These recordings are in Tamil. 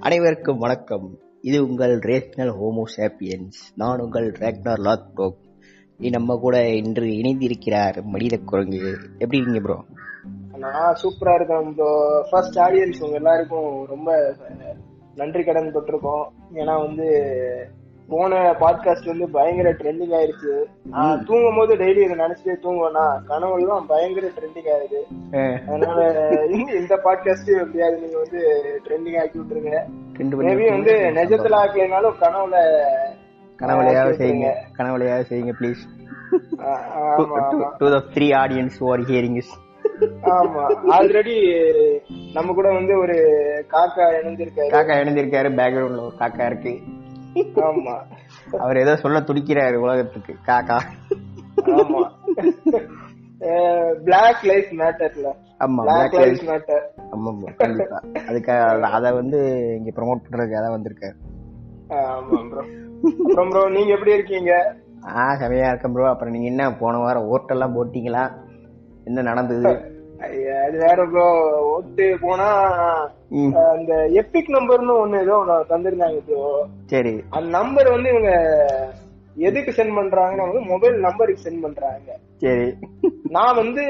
அனைவருக்கும் வணக்கம். இது உங்கள் ரேஷனல் ஹோமோ சாப்பியன்ஸ் நான் உங்கள் ரேக்னார் லாக்டோக் நம்ம கூட இன்று இணைந்திருக்கிறார் மனித குரங்கு. எப்படி இருக்கீங்க ப்ரோ நான் சூப்பரா இருக்கேன் ப்ரோ ஃபர்ஸ்ட் ஆடியன்ஸ் உங்க எல்லாருக்கும் ரொம்ப நன்றி கடன் பட்டிருக்கோம் ஏன்னா வந்து போன பாட்காஸ்ட் வந்து பயங்கர ட்ரெண்டிங் ஆயிருச்சு. தூங்கும் போது டெய்லி இதை நினைச்சிட்டே தூங்குவேனா கனவுலாம் பயங்கர ட்ரெண்டிங் ஆகுது. அதனால இந்த- பாட்காஸ்ட் எப்படியாவது நீங்க வந்து ட்ரெண்டிங் ஆக்கி விட்டுருங்க. மேபி வந்து நிஜத்துல ஆக்கலைனாலும் கனவுல கனவுலையாவது செய்யுங்க. கனவுலையாவது செய்யுங்க please to the three audience are hearing is ஆமா. ஆல்ரெடி நம்ம கூட வந்து ஒரு காக்கா இணைஞ்சிருக்காரு. காக்கா இணைஞ்சிருக்காரு பேக்ரவுண்ட்ல ஒரு காக்கா இருக்கு. ஆமா. அவர் ஏதோ சொல்ல துடிக்கிறாரு உலகத்துக்கு. காக்கா. ஆமா. பிளாக் லைஃப் மேட்டர்ல ஆமா black Black life Lives- matter ஆமா bro, கண்டிப்பா அதுக்காக அத வந்து இங்க ப்ரோமோட் பண்றதுக்காக தான் வந்திருக்காரு. ஆமா ப்ரோ அப்புறம் ப்ரோ நீங்க எப்படி இருக்கீங்க? ஆ செமையா இருக்கேன் ப்ரோ அப்புறம் நீங்க என்ன போன வாரம் ஓட்டெல்லாம் போட்டீங்களா? என்ன நடந்தது? அது வேற ப்ரோ ஓட்டு போனா அந்த எபிக் நம்பர்னு ஒண்ணு ஏதோ தந்திருந்தாங்க ப்ரோ சரி. அந்த நம்பர் வந்து இவங்க எதுக்கு சென்ட் பண்றாங்கன்னா வந்து மொபைல் நம்பருக்கு சென்ட் பண்றாங்க. சரி. நான் வந்து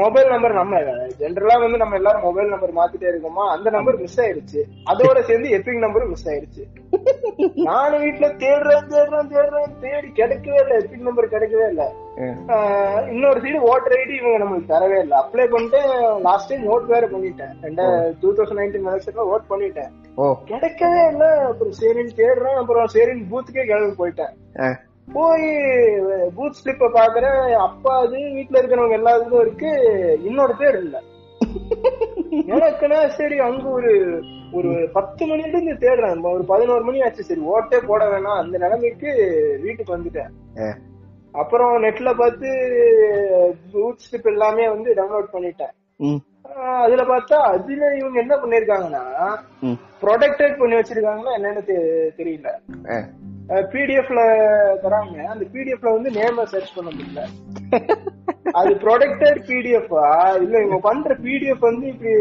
மொபைல் நம்பர் நம்ம ஜென்ரலா வந்து நம்ம எல்லாரும் மொபைல் நம்பர் மாத்திட்டே இருக்கோமா அந்த நம்பர் மிஸ் ஆயிருச்சு. அதோட சேர்ந்து எப்பிக் நம்பரும் மிஸ் ஆயிருச்சு. நானும் வீட்டுல தேடுறேன் தேடுறேன் தேடுறேன் தேடி கிடைக்கவே இல்லை. எப்பிக் நம்பர் கிடைக்கவே இல்லை. இன்னொரு சைடு ஓட்டர் ஐடி இவங்க நம்மளுக்கு தரவே இல்லை. அப்ளை பண்ணிட்டு லாஸ்ட் டைம் ஓட் வேற பண்ணிட்டேன். ரெண்டா டூ தௌசண்ட் நைன்டீன் எலெக்ஷன்ல ஓட் பண்ணிட்டேன். கிடைக்கவே இல்லை. அப்புறம் சரின்னு தேடுறேன். அப்புறம் சரின்னு பூத்துக்கே கிளம்பி போயிட்டேன். போய் பூத் ஸ்லிப்ப பாக்குறேன் அப்பா அது வீட்டுல இருக்கிறவங்க எல்லாத்துக்கும் இருக்கு. இன்னொரு பேர் இல்ல. எனக்குன்னா சரி அங்க ஒரு ஒரு பத்து மணில இருந்து தேடுறேன். ஒரு பதினோரு மணி ஆச்சு. சரி ஓட்டே போட வேணாம். அந்த நிலைமைக்கு வீட்டுக்கு வந்துட்டேன். அப்புறம் நெட்ல பார்த்து பூத் ஸ்லிப் எல்லாமே வந்து டவுன்லோட் பண்ணிட்டேன். அதுல பார்த்தா அதுல இவங்க என்ன பண்ணிருக்காங்கன்னா ப்ரொடெக்டட் பண்ணி வச்சிருக்காங்கன்னா என்னன்னு தெரியல. பிடிஎஃப்ல தராங்க. அந்த பிடிஎஃப்ல வந்து நேம சர்ச் பண்ண முடியல. அது ப்ரொடெக்டட் பிடிஎஃபா இல்ல இவங்க பண்ற பிடிஎஃப் வந்து இப்படி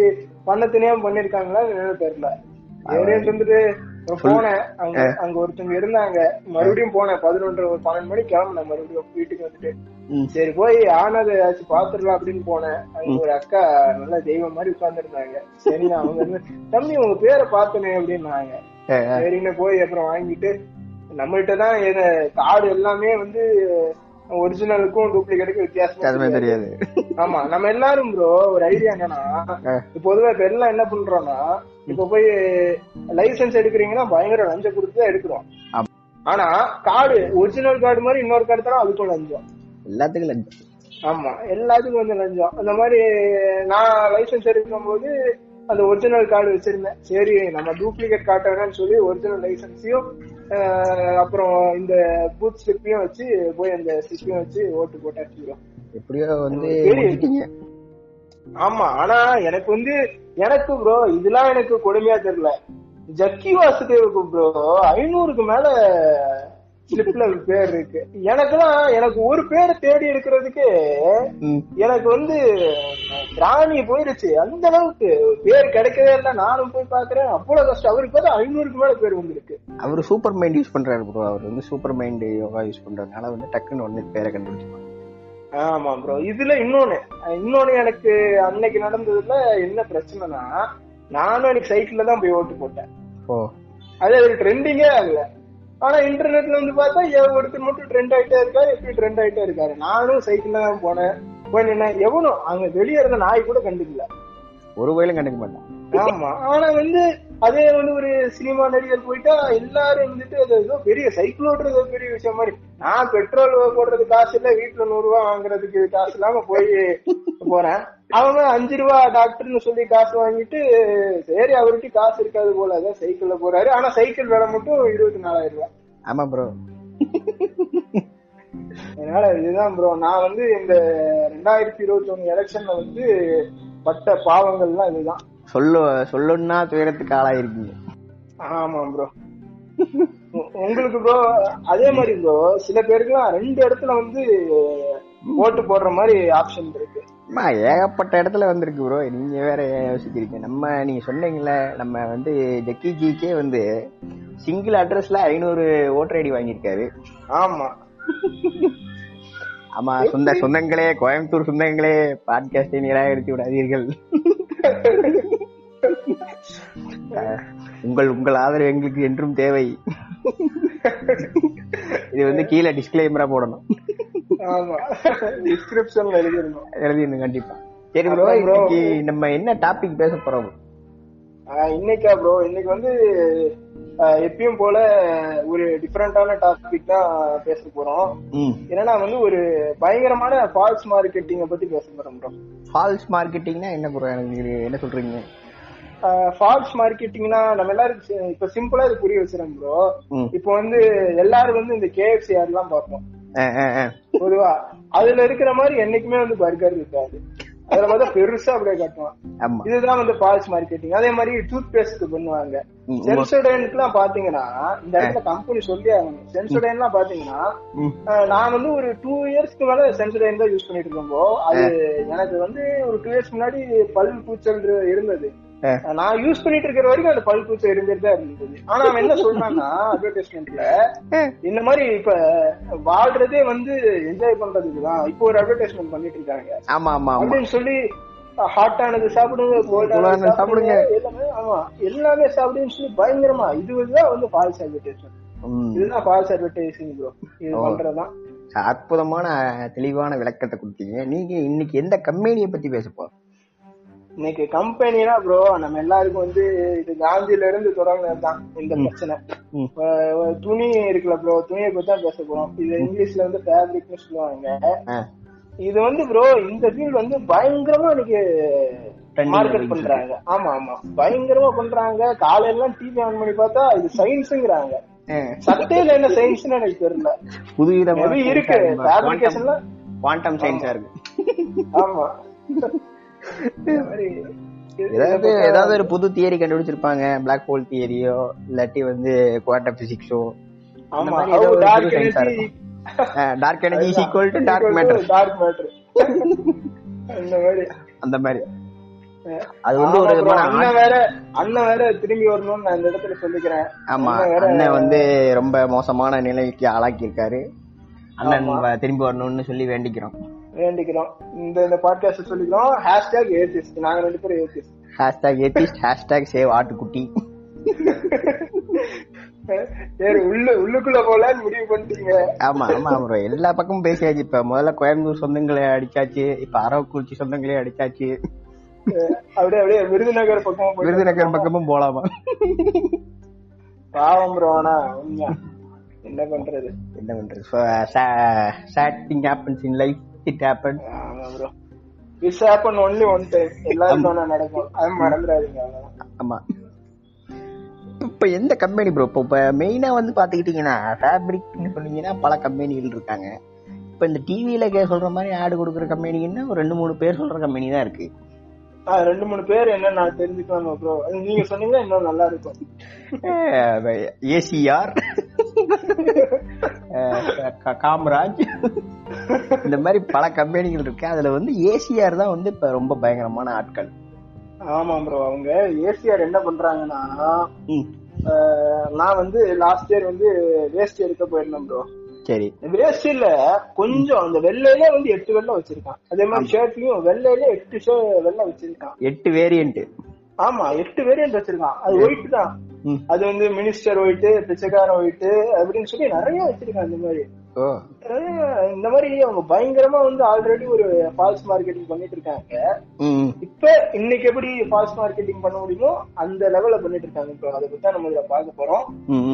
பண்ண தெரியாம பண்ணிருக்காங்களா என்னன்னு தெரியல. இருந்துட்டு போனேன். அங்க அங்க ஒருத்தவங்க இருந்தாங்க. மறுபடியும் போனேன். பதினொன்று ஒரு பன்னெண்டு மணிக்கு கிளம்புனேன். மறுபடியும் வீட்டுக்கு வந்துட்டு. சரி போய் ஆனதை ஏதாச்சும் பாத்துடலாம் அப்படின்னு போனேன். அங்க ஒரு அக்கா நல்ல தெய்வம் மாதிரி உட்கார்ந்துருந்தாங்க. சரி நான் அவங்க வந்து தம்பி உங்க பேரை பார்த்தனே அப்படின்னாங்க. சரின்னு போய் அப்புறம் வாங்கிட்டு நம்மள்ட்ட தான் கார்டு எல்லாமே வந்து ஒரிஜினலுக்கும் டூப்ளிகேட்டுக்கும் வித்தியாசமா தெரியாது. ஆமா நம்ம எல்லாரும் ப்ரோ ஒரு ஐடியா என்னன்னா பொதுவா இப்ப எல்லாம் என்ன பண்றோம்னா இப்ப போய் லைசென்ஸ் எடுக்கிறீங்கன்னா பயங்கர லஞ்சம் கொடுத்து தான் எடுக்கிறோம். ஆனா கார்டு ஒரிஜினல் கார்டு மாதிரி இன்னொரு கார்டு தரோம் அதுக்கும் லஞ்சம். எல்லாத்துக்கும் லஞ்சம். ஆமா எல்லாத்துக்கும் வந்து லஞ்சம். அந்த மாதிரி நான் லைசென்ஸ் எடுக்கும் போது அந்த ஒரிஜினல் கார்டு வச்சிருந்தேன். சரி நம்ம டூப்ளிகேட் காட்ட வேணாம்னு சொல்லி ஒரிஜினல் லைசென்ஸையும் அப்புறம் இந்த பூத் ஸ்லிப்பையும் வச்சு போய் அந்த ஸ்லிப்பையும் வச்சு ஓட்டு போட்டாச்சு எப்படியோ வந்து ஆமா ஆனா எனக்கு வந்து எனக்கு ப்ரோ இதெல்லாம் எனக்கு கொடுமையா தெரியல. ஜக்கி வாசுதேவுக்கு ப்ரோ ஐநூறுக்கு மேல ஸ்லிப்ல பேர் இருக்கு. எனக்குலாம் எனக்கு ஒரு பேரை தேடி எடுக்கிறதுக்கு எனக்கு வந்து ராணி போயிருச்சு. அந்த அளவுக்கு பேர் கிடைக்கவே இல்லை. நானும் போய் பாக்குறேன் அவ்வளவு கஷ்டம். அவருக்கு பார்த்தா ஐநூறுக்கு மேல பேர் வந்திருக்கு. அவரு சூப்பர் மைண்ட் யூஸ் பண்றாரு ப்ரோ அவர் வந்து சூப்பர் மைண்ட் யோகா யூஸ் பண்றதுனால வந்து டக்குன்னு உடனே பேரை கண்டுபிடிச்சிருப்பாங்க ஆமா ப்ரோ இதுல இன்னொன்னு. இன்னொன்னு எனக்கு அன்னைக்கு நடந்ததுல என்ன பிரச்சனைனா நானும் எனக்கு சைக்கிள்ல தான் போய் ஓட்டு போட்டேன். அது ஒரு ட்ரெண்டிங்கே ஆகல ஆனா இன்டர்நெட்ல வந்து பார்த்தா ஒருத்தர் மட்டும் ட்ரெண்ட் ஆயிட்டே இருக்காரு எப்படி ட்ரெண்ட் ஆயிட்டே இருக்காரு. நானும் சைக்கிள்ல தான் போனேன். போய் நின்ன எவனும் அங்க வெளியே இருந்த நாய் கூட கண்டுக்கல. ஒரு வயலும் கண்டுக்க மாட்டான். ஆமா. ஆனா வந்து அதே வந்து ஒரு சினிமா நடிகர் போயிட்டா எல்லாரும் வந்துட்டு அது ஏதோ பெரிய சைக்கிள் ஓட்டுறது பெரிய விஷயம் மாதிரி. நான் பெட்ரோல் போடுறது காசு இல்ல வீட்டுல நூறு ரூபாய் வாங்குறதுக்கு காசு இல்லாம போய் போறேன். அவங்க அஞ்சு ரூபா டாக்டர்னு சொல்லி காசு வாங்கிட்டு சரி அவர்கிட்ட காசு இருக்காது போல அதான் சைக்கிள்ல போறாரு. ஆனா சைக்கிள் விலை மட்டும் இருபத்தி நாலாயிரம் ரூபாய். ஆமா ப்ரோ அதனால இதுதான் ப்ரோ நான் வந்து இந்த ரெண்டாயிரத்தி இருபத்தி ஒண்ணு எலெக்ஷன்ல வந்து பட்ட பாவங்கள்லாம் இதுதான். சொல்ல சொல்லணும்னா துயரத்துக்கு ஆளாயிருக்கீங்க. ஆமா ப்ரோ உங்களுக்கு ப்ரோ அதே மாதிரி ப்ரோ சில பேருக்குலாம் ரெண்டு இடத்துல வந்து ஓட்டு போடுற மாதிரி ஆப்ஷன் இருக்கு. ஏகப்பட்ட இடத்துல வந்திருக்கு ப்ரோ நீங்க வேற யோசிக்கிறீங்க. நம்ம நீங்க சொன்னீங்கல்ல நம்ம வந்து ஜக்கி ஜிக்கே வந்து சிங்கிள் அட்ரஸ்ல ஐநூறு ஓட்டர் ஐடி வாங்கியிருக்காரு. ஆமா. ஆமா சொந்த சொந்தங்களே கோயம்புத்தூர் சொந்தங்களே பாட்காஸ்டை நிராகரித்து விடாதீர்கள். உங்கள் உங்கள் ஆதரவு எங்களுக்கு என்றும் தேவை. இது வந்து கீழே டிஸ்கிளைமரா போடணும். ஆமா. டிஸ்கிரிப்ஷன்ல எழுதிருந்தோம் எழுதிடணும் கண்டிப்பா. சரி ப்ரோ இன்னைக்கு நம்ம என்ன டாபிக் பேச போறோம்? இன்னைக்கா ப்ரோ இன்னைக்கு வந்து எப்பயும் போல ஒரு டிஃபரெண்டான டாபிக் தான் பேச போறோம். என்னன்னா வந்து ஒரு பயங்கரமான ஃபால்ஸ் மார்க்கெட்டிங்க பத்தி பேச போறோம் ப்ரோ ஃபால்ஸ் மார்க்கெட்டிங்னா என்ன ப்ரோ எனக்கு என்ன சொல்றீங்க? ஃபால்ஸ் மார்க்கெட்டிங்னா நம்ம எல்லாரும் இப்ப சிம்பிளா இது புரிய வச்சிடறோம் ப்ரோ. இப்போ வந்து எல்லாரும் வந்து இந்த கேஎஃப்சி எல்லாம் பார்ப்போம். பொதுவா. அதுல இருக்கிற மாதிரி என்னைக்குமே வந்து பர்கர் இருக்காது. அதுல பார்த்தா பெருசா அப்படியே காட்டுவான். இதுதான் வந்து ஃபால்ஸ் மார்க்கெட்டிங் அதே மாதிரி டூத் பேஸ்ட் பண்ணுவாங்க. சென்சோடைனுக்கு எல்லாம் பாத்தீங்கன்னா இந்த இடத்துல கம்பெனி சொல்லி ஆகணும். சென்சோடைன் எல்லாம் பாத்தீங்கன்னா நான் வந்து ஒரு டூ இயர்ஸ்க்கு மேல சென்சோடைன் தான் யூஸ் பண்ணிட்டு இருக்கோம்போ அது எனக்கு வந்து ஒரு டூ இயர்ஸ் முன்னாடி பல் பூச்சல் இருந்தது. நான் யூஸ் பண்ணிட்டு இருக்கிற வரைக்கும் அந்த பல் பூச்சல் இருந்துட்டு தான் இருந்தது. ஆனா அவன் என்ன சொல்றான்னா அட்வர்டைஸ்மெண்ட்ல இந்த மாதிரி இப்ப வாழ்றதே வந்து என்ஜாய் பண்றதுக்கு தான் இப்போ ஒரு அட்வர்டைஸ்மெண்ட் பண்ணிட்டு இருக்காங்க. ஆமா ஆமா அப்படின்னு சொல்லி ஹாட் ஆனது சாப்பிடுங்க கோல்ட் Cold ஆனது ஆனது சாப்பிடுங்க. எல்லாமே ஆமா எல்லாமே சாப்பிடுன்னு சொல்லி பயங்கரமா இதுதான் வந்து ஃபால்ஸ் அட்வர்டைஸ்மெண்ட். இதுதான் ஃபால்ஸ் அட்வர்டைசிங் ப்ரோ இது. பண்றதுதான். அற்புதமான தெளிவான விளக்கத்தை கொடுத்தீங்க. நீங்க இன்னைக்கு எந்த கம்பெனியை பத்தி பேச போறோம் இன்னைக்கு கம்பெனினா ப்ரோ நம்ம எல்லாருக்கும் வந்து இது காந்தியில இருந்து தொடங்கினதுதான் இந்த பிரச்சனை. துணி இருக்குல்ல ப்ரோ துணியை பத்தி தான் பேச போறோம். இது இங்கிலீஷ்ல வந்து ஃபேப்ரிக்னு சொல்லுவாங்க. இது வந்து ப்ரோ இந்த ஃபீல்ட் வந்து பயங்கரமா இன்னைக்கு மார்க்கெட். பண்றாங்க. ஆமா ஆமா. பயங்கரமா பண்றாங்க. காலையில டிவி ஆன் பண்ணி பார்த்தா இது சயின்ஸ்ங்கிறாங்க. சட்டையில என்ன சயின்ஸ்னு எனக்கு தெரியல. Maybe இருக்கு. ஃபேப்ரிகேஷன்ல குவாண்டம் சயின்ஸா இருக்கு. ஆமா. ஏதாவது ஏதாவது ஒரு புது தியரி கண்டுபிடிச்சிருப்பாங்க. பிளாக் ஹோல் தியரியோ இல்லாட்டி வந்து quantum பிசிக்ஸோ dark energy is equal to dark matter dark matter அந்த மாதிரி. அந்த மாதிரி. அது வந்து ஒரு விதமான அண்ணன் வேற அண்ணன் வேற திரும்பி வரணும்னு நான் இந்த இடத்துல சொல்லிக்கிறேன். ஆமா. அண்ணன் வந்து ரொம்ப மோசமான நிலைக்கு ஆளாக்கி இருக்காரு அண்ணன் திரும்பி வரணும்னு சொல்லி வேண்டிக்கிறோம். வேண்டிக்கிறோம். இந்த இந்த பாட்காஸ்ட் சொல்லிக்கிறோம் ஹேஷ்டாக் ஏசிஸ்ட் நாங்க ரெண்டு பேரும் atheist hashtag atheist hashtag save ஆட்டுக்குட்டி. சரி உள்ள உள்ளுக்குள்ள போலான்னு முடிவு பண்ணிட்டீங்க. ஆமா ஆமா ப்ரோ எல்லா பக்கமும் பேசியாச்சு. இப்ப முதல்ல கோயம்புத்தூர் சொந்தங்களே அடிச்சாச்சு. இப்ப அரவக்குறிச்சி சொந்தங்களே அடிச்சாச்சு. அப்படியே அப்படியே விருதுநகர் பக்கம் போயிட்டு விருதுநகர் பக்கமும் போலாமா? பாவம் ப்ரோ ஆனா என்ன பண்றது? என்ன பண்றது? Sad thing happens in life it happen bro this happen only one time எல்லாருக்கும் ஒண்ணு நடக்கும் அது மறந்துடாதீங்க ஆமா இப்ப எந்த கம்பெனி ப்ரோ இப்போ இப்ப மெயினா வந்து பாத்துக்கிட்டீங்கன்னா ஃபேப்ரிக்னு சொன்னீங்கன்னா பல கம்பெனிகள் இருக்காங்க இப்ப இந்த டிவில சொல்ற மாதிரி ஆடு கொடுக்குற கம்பெனின்னா ஒரு ரெண்டு மூணு பேர் சொல்ற கம்பெனி தான் இருக்கு ஆஹ் ரெண்டு மூணு பேர் என்ன நான் தெரிஞ்சுக்கலாம் ப்ரோ நீங்க சொன்னீங்கன்னா இன்னும் நல்லா இருக்கும் ஏசிஆர் காமராஜ். இந்த மாதிரி பல கம்பெனிகள் இருக்கு. அதுல வந்து ஏசிஆர் தான் வந்து இப்ப ரொம்ப பயங்கரமான ஆட்கள். ஆமா ப்ரோ அவங்க ஏசிஆர் என்ன பண்றாங்கன்னா நான் வந்து லாஸ்ட் இயர் வந்து வேஸ்ட் எடுக்க போயிருந்தேன் ப்ரோ சரி. வேஸ்ட் இல்ல கொஞ்சம் அந்த வெள்ளையிலே வந்து எட்டு வெள்ளை வச்சிருக்கான். அதே மாதிரி ஷர்ட்லயும் வெள்ளையில எட்டு ஷர்ட் வெள்ளை வச்சிருக்கான். எட்டு வேரியன்ட் ஆமா எட்டு வேரியன்ட் வச்சிருக்கான். அது ஒயிட் தான். அது வந்து மினிஸ்டர் ஒயிட் பிச்சைக்காரன் ஒயிட் அப்படின்னு சொல்லி நிறைய வச்சிருக்கான் இந்த மாதிரி. இந்த மாதிரி அவங்க பயங்கரமா வந்து ஆல்ரெடி ஒரு ஃபால்ஸ் மார்க்கெட்டிங் பண்ணிட்டு இருக்காங்க. இப்ப இன்னைக்கு எப்படி ஃபால்ஸ் மார்க்கெட்டிங் பண்ண முடியுமோ அந்த லெவல்ல பண்ணிட்டு இருக்காங்க. இப்போ அதை பத்தி நம்ம இதுல பார்க்க போறோம்.